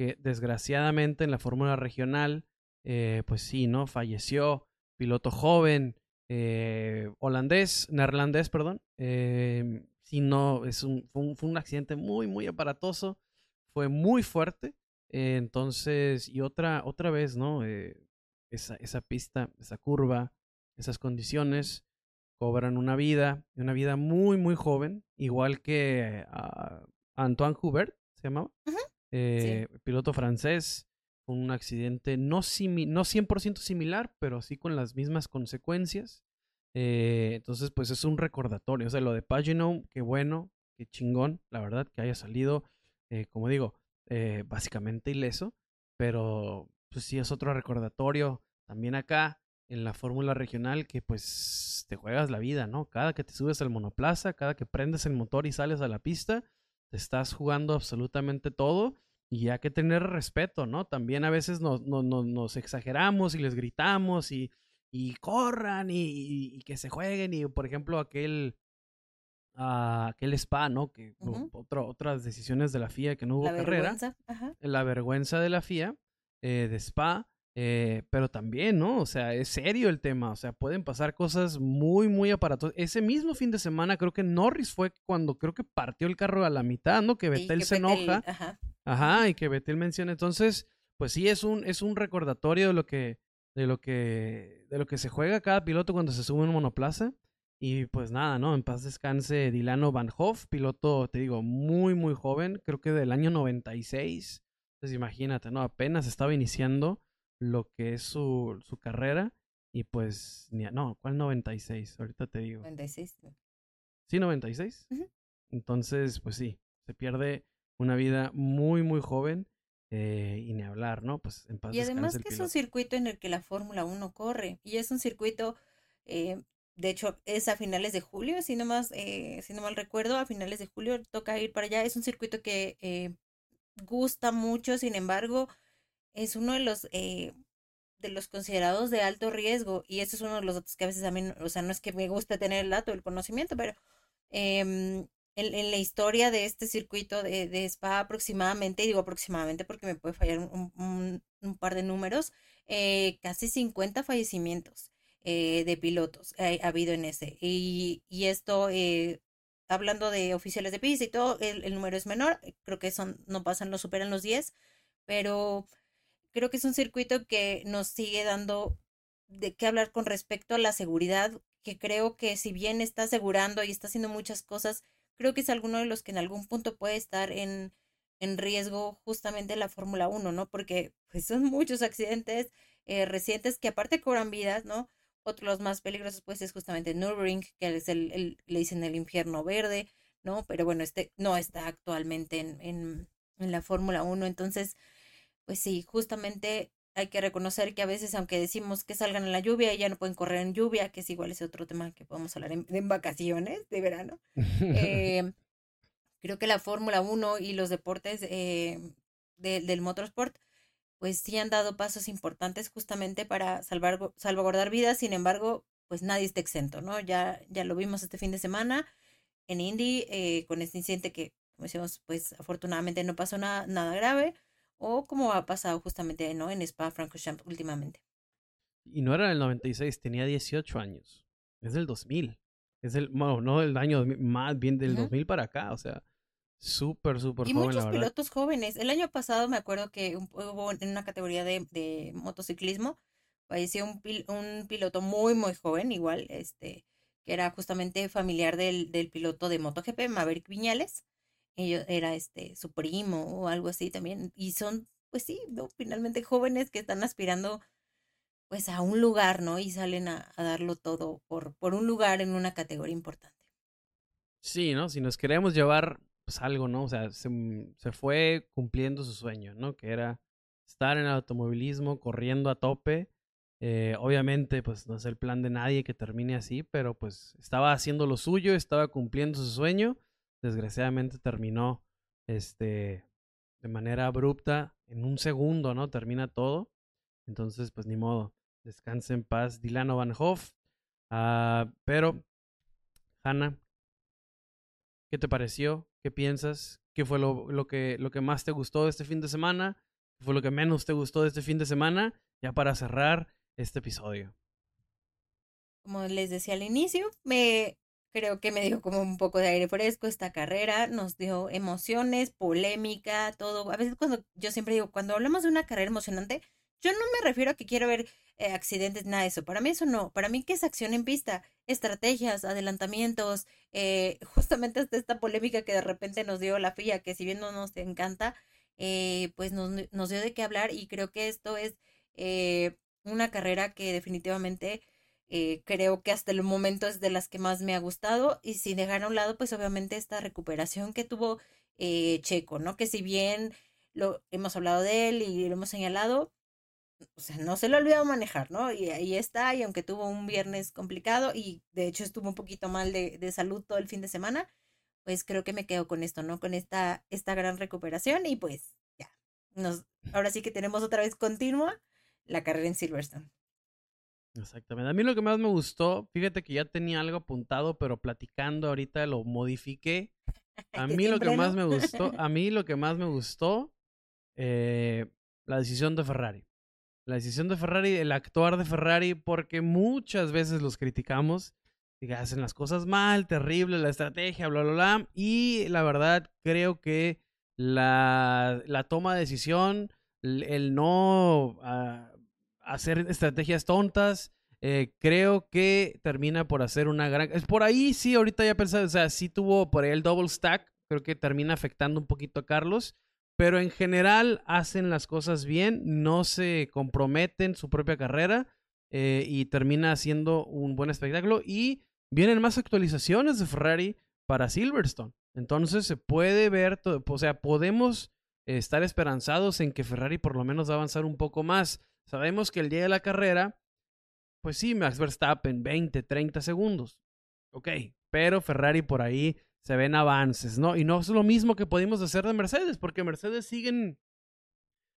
que desgraciadamente en la fórmula regional, eh, pues sí, ¿no? Falleció, piloto joven, eh, holandés, neerlandés, perdón, eh, si no, es un, fue, un, accidente muy, muy aparatoso, fue muy fuerte. Eh, entonces, y otra, otra vez, ¿no? Eh, esa, esa pista, esa curva, esas condiciones cobran una vida, una vida muy, muy joven, igual que Antoine Hubert, se llamaba, eh, piloto francés, con un accidente no, simi no 100% similar, pero sí con las mismas consecuencias. Eh, entonces, pues es un recordatorio. O sea, lo de Pagino, qué bueno, qué chingón, la verdad, que haya salido, eh, como digo, eh, básicamente ileso. Pero, pues sí, es otro recordatorio también acá en la fórmula regional que pues te juegas la vida, ¿no? Cada que te subes al monoplaza, cada que prendes el motor y sales a la pista, te estás jugando absolutamente todo y hay que tener respeto, ¿no? También a veces nos, nos, nos exageramos y les gritamos y y corran y, que se jueguen y por ejemplo aquel uh, aquel spa no que otras decisiones de la FIA que no hubo carrera la vergüenza de la FIA eh, de spa eh, pero también no o sea es serio el tema o sea pueden pasar cosas muy muy aparatosas. Ese mismo fin de semana creo que Norris fue cuando creo que partió el carro a la mitad no que Betel se enoja. Ajá, y que Betil menciona. Entonces, pues sí, es un, es un recordatorio de lo que, de lo que, de lo que se juega cada piloto cuando se sube a un monoplaza. Y pues nada, ¿no? En paz descanse Dilano Van Hoff, piloto, te digo, muy, muy joven, creo que del año 96. Entonces imagínate, ¿no? Apenas estaba iniciando lo que es su, su carrera. Y pues, ni, no, ¿cuál 96? Ahorita te digo. 96. ¿Sí, 96? Ujú. Entonces, pues sí, se pierde una vida muy, muy joven. Eh, y ni hablar, ¿no? Pues en paz Y además que es un circuito en el que la Fórmula 1 corre. Y es un circuito, eh, de hecho, es a finales de julio, si no, más, eh, si no mal recuerdo, a finales de julio toca ir para allá. Es un circuito que eh, gusta mucho, sin embargo, es uno de los, eh, de los considerados de alto riesgo. Y ese es uno de los datos que a veces a mí, o sea, no es que me guste tener el dato, el conocimiento, pero em, en, en la historia de este circuito de, de Spa aproximadamente, digo aproximadamente porque me puede fallar un, un- par de números, eh, casi 50 fallecimientos eh, de pilotos ha habido en ese. Y, y esto, eh, hablando de oficiales de pista y todo, el, el número es menor, eh, creo que son, no pasan, no superan los 10, pero creo que es un circuito que nos sigue dando de qué hablar con respecto a la seguridad, que creo que si bien está asegurando y está haciendo muchas cosas, creo que es alguno de los que en algún punto puede estar en, en riesgo justamente la Fórmula 1, ¿no? Porque pues son muchos accidentes eh, recientes que aparte cobran vidas, ¿no? Otro de los más peligrosos pues es justamente Nürburgring, que es el, el- le dicen el infierno verde, ¿no? Pero bueno, este no está actualmente en, en, en la Fórmula 1, entonces, pues sí, justamente hay que reconocer que a veces, aunque decimos que salgan en la lluvia, ya no pueden correr en lluvia, que es igual ese otro tema que podemos hablar en, en vacaciones de verano. Eh, creo que la Fórmula 1 y los deportes eh, de- del motorsport, pues sí han dado pasos importantes justamente para salvar, salvaguardar vidas, sin embargo, pues nadie está exento, ¿no? Ya, ya lo vimos este fin de semana en Indy eh, con este incidente que, como decimos, pues afortunadamente no pasó nada, nada grave, o como ha pasado justamente, ¿no? En Spa Francorchamps últimamente. Y no era del 96, tenía 18 años. Es del 2000. Es del, bueno, no del año 2000, más bien del Ujú. 2000 para acá. O sea, súper, súper Y joven, muchos la verdad. pilotos jóvenes. El año pasado me acuerdo que hubo en una categoría de, de motociclismo, falleció un, pil- un piloto muy, muy joven, igual, este, que era justamente familiar del, del piloto de MotoGP, Maverick Viñales. Ellos, era este su primo o algo así también. Y son, pues sí, ¿no? finalmente jóvenes que están aspirando pues a un lugar, ¿no? Y salen a, darlo todo por, por un lugar en una categoría importante. Sí, ¿no? Si nos queremos llevar, pues algo, ¿no? O sea, se, se fue cumpliendo su sueño, ¿no? Que era estar en el automovilismo, corriendo a tope. Eh, obviamente, pues no es el plan de nadie que termine así, pero pues estaba haciendo lo suyo, estaba cumpliendo su sueño. Desgraciadamente terminó, este, de manera abrupta, en un segundo, ¿no? Termina todo. Entonces, pues ni modo. Descanse en paz, Dilano Van Hoff. Ah, pero, Hanna, ¿qué te pareció? ¿Qué piensas? ¿Qué fue lo, lo que, lo que más te gustó de este fin de semana? ¿Qué fue lo que menos te gustó de este fin de semana? Ya para cerrar este episodio. Como les decía al inicio, me creo que me dio como un poco de aire fresco esta carrera, nos dio emociones, polémica, todo. A veces cuando yo siempre digo, cuando hablamos de una carrera emocionante, yo no me refiero a que quiero ver eh, accidentes, nada de eso. Para mí eso no. Para mí que es acción en pista, estrategias, adelantamientos, eh, justamente hasta esta polémica que de repente nos dio la FIA, que si bien no nos encanta, eh, pues nos, nos dio de qué hablar y creo que esto es eh, una carrera que definitivamente eh, creo que hasta el momento es de las que más me ha gustado y sin dejar a un lado pues obviamente esta recuperación que tuvo eh, Checo, ¿no? Que si bien lo hemos hablado de él y lo hemos señalado, o sea, no se le ha olvidado manejar, ¿no? Y ahí está, y aunque tuvo un viernes complicado y de hecho estuvo un poquito mal de, de salud todo el fin de semana, pues creo que me quedo con esto, ¿no? Con esta, esta gran recuperación y pues ya, nos, ahora sí que tenemos otra vez continua la carrera en Silverstone. Exactamente. A mí lo que más me gustó, fíjate que ya tenía algo apuntado, pero platicando ahorita lo modifiqué. A mí lo que más me gustó, a mí lo que más me gustó, eh, la decisión de Ferrari. La decisión de Ferrari, el actuar de Ferrari, porque muchas veces los criticamos, y que hacen las cosas mal, terrible la estrategia, bla, bla, bla. Y la verdad, creo que la, la toma de decisión, el no ah, hacer estrategias tontas. Eh, creo que termina por hacer una gran... Es por ahí, sí, ahorita ya pensé, o sea, sí tuvo por ahí el double stack, creo que termina afectando un poquito a Carlos, pero en general hacen las cosas bien, no se comprometen su propia carrera eh, y termina haciendo un buen espectáculo y vienen más actualizaciones de Ferrari para Silverstone. Entonces se puede ver, o sea, podemos estar esperanzados en que Ferrari por lo menos va a avanzar un poco más. Sabemos que el día de la carrera, pues sí, Max Verstappen 20, 30 segundos. Ok, pero Ferrari por ahí se ven avances, ¿no? Y no es lo mismo que pudimos hacer de Mercedes, porque Mercedes siguen,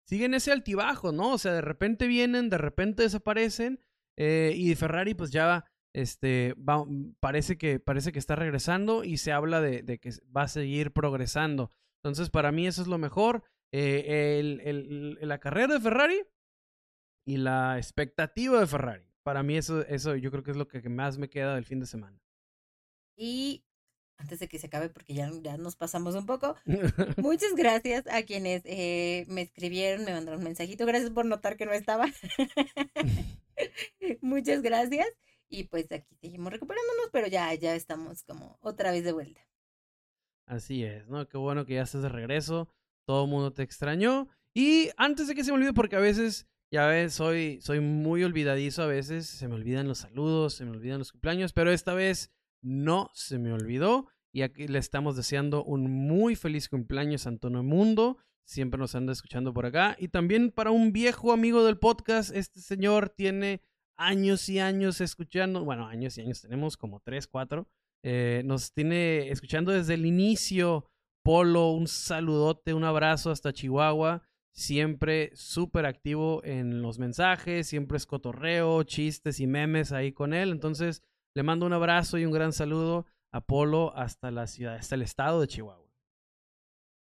siguen ese altibajo, ¿no? O sea, de repente vienen, de repente desaparecen, eh, y Ferrari pues ya este, va, parece, que, parece que está regresando y se habla de, que va a seguir progresando. Entonces, para mí eso es lo mejor. Eh, el, la carrera de Ferrari y la expectativa de Ferrari. Para mí eso, eso yo creo que es lo que más me queda del fin de semana. Y antes de que se acabe, porque ya, ya nos pasamos un poco, muchas gracias a quienes eh, me escribieron, me mandaron un mensajito. Gracias por notar que no estaba. muchas gracias. Y pues aquí seguimos recuperándonos, pero ya, ya estamos como otra vez de vuelta. Así es, ¿no? Qué bueno que ya estás de regreso. Todo el mundo te extrañó. Y antes de que se me olvide, porque a veces, ya ves, soy, soy muy olvidadizo a veces, se me olvidan los saludos, se me olvidan los cumpleaños, pero esta vez no se me olvidó. Y aquí le estamos deseando un muy feliz cumpleaños a Antonio Mundo. Siempre nos anda escuchando por acá. Y también para un viejo amigo del podcast, este señor tiene años y años escuchando, bueno, años y años, tenemos como tres, cuatro, eh, nos tiene escuchando desde el inicio. Polo, un saludote, un abrazo hasta Chihuahua. Siempre súper activo en los mensajes, siempre es cotorreo, chistes y memes ahí con él. Entonces, le mando un abrazo y un gran saludo a Polo hasta la ciudad, hasta el estado de Chihuahua.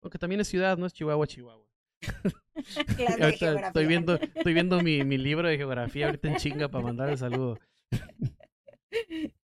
Aunque también es ciudad, no es Chihuahua, Chihuahua. estoy viendo, estoy viendo mi, mi, libro de geografía ahorita en chinga para mandar el saludo.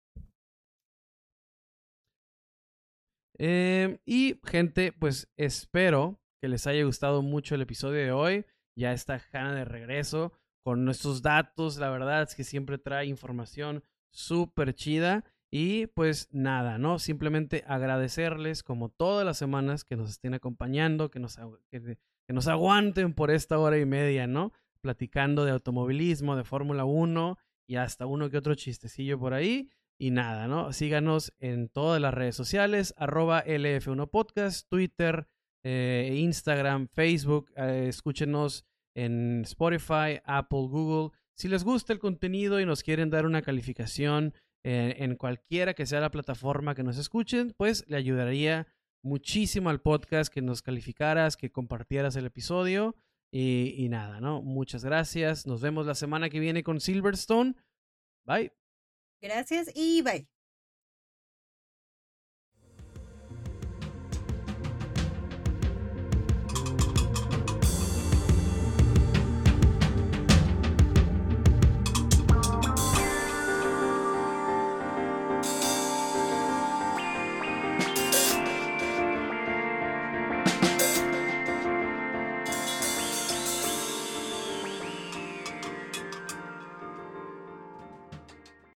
Eh, y gente, pues espero que les haya gustado mucho el episodio de hoy. Ya está Hanna de regreso con nuestros datos. La verdad es que siempre trae información súper chida. Y pues nada, ¿no? Simplemente agradecerles como todas las semanas que nos estén acompañando, que nos, que, que nos aguanten por esta hora y media, ¿no? Platicando de automovilismo, de Fórmula 1 y hasta uno que otro chistecillo por ahí. Y nada, ¿no? Síganos en todas las redes sociales, arroba LF1Podcast, Twitter, eh, Instagram, Facebook. Eh, escúchenos en Spotify, Apple, Google. Si les gusta el contenido y nos quieren dar una calificación eh, en cualquiera que sea la plataforma que nos escuchen, pues le ayudaría muchísimo al podcast que nos calificaras, que compartieras el episodio. Y, y, nada, ¿no? Muchas gracias. Nos vemos la semana que viene con Silverstone. Bye. Gracias y bye.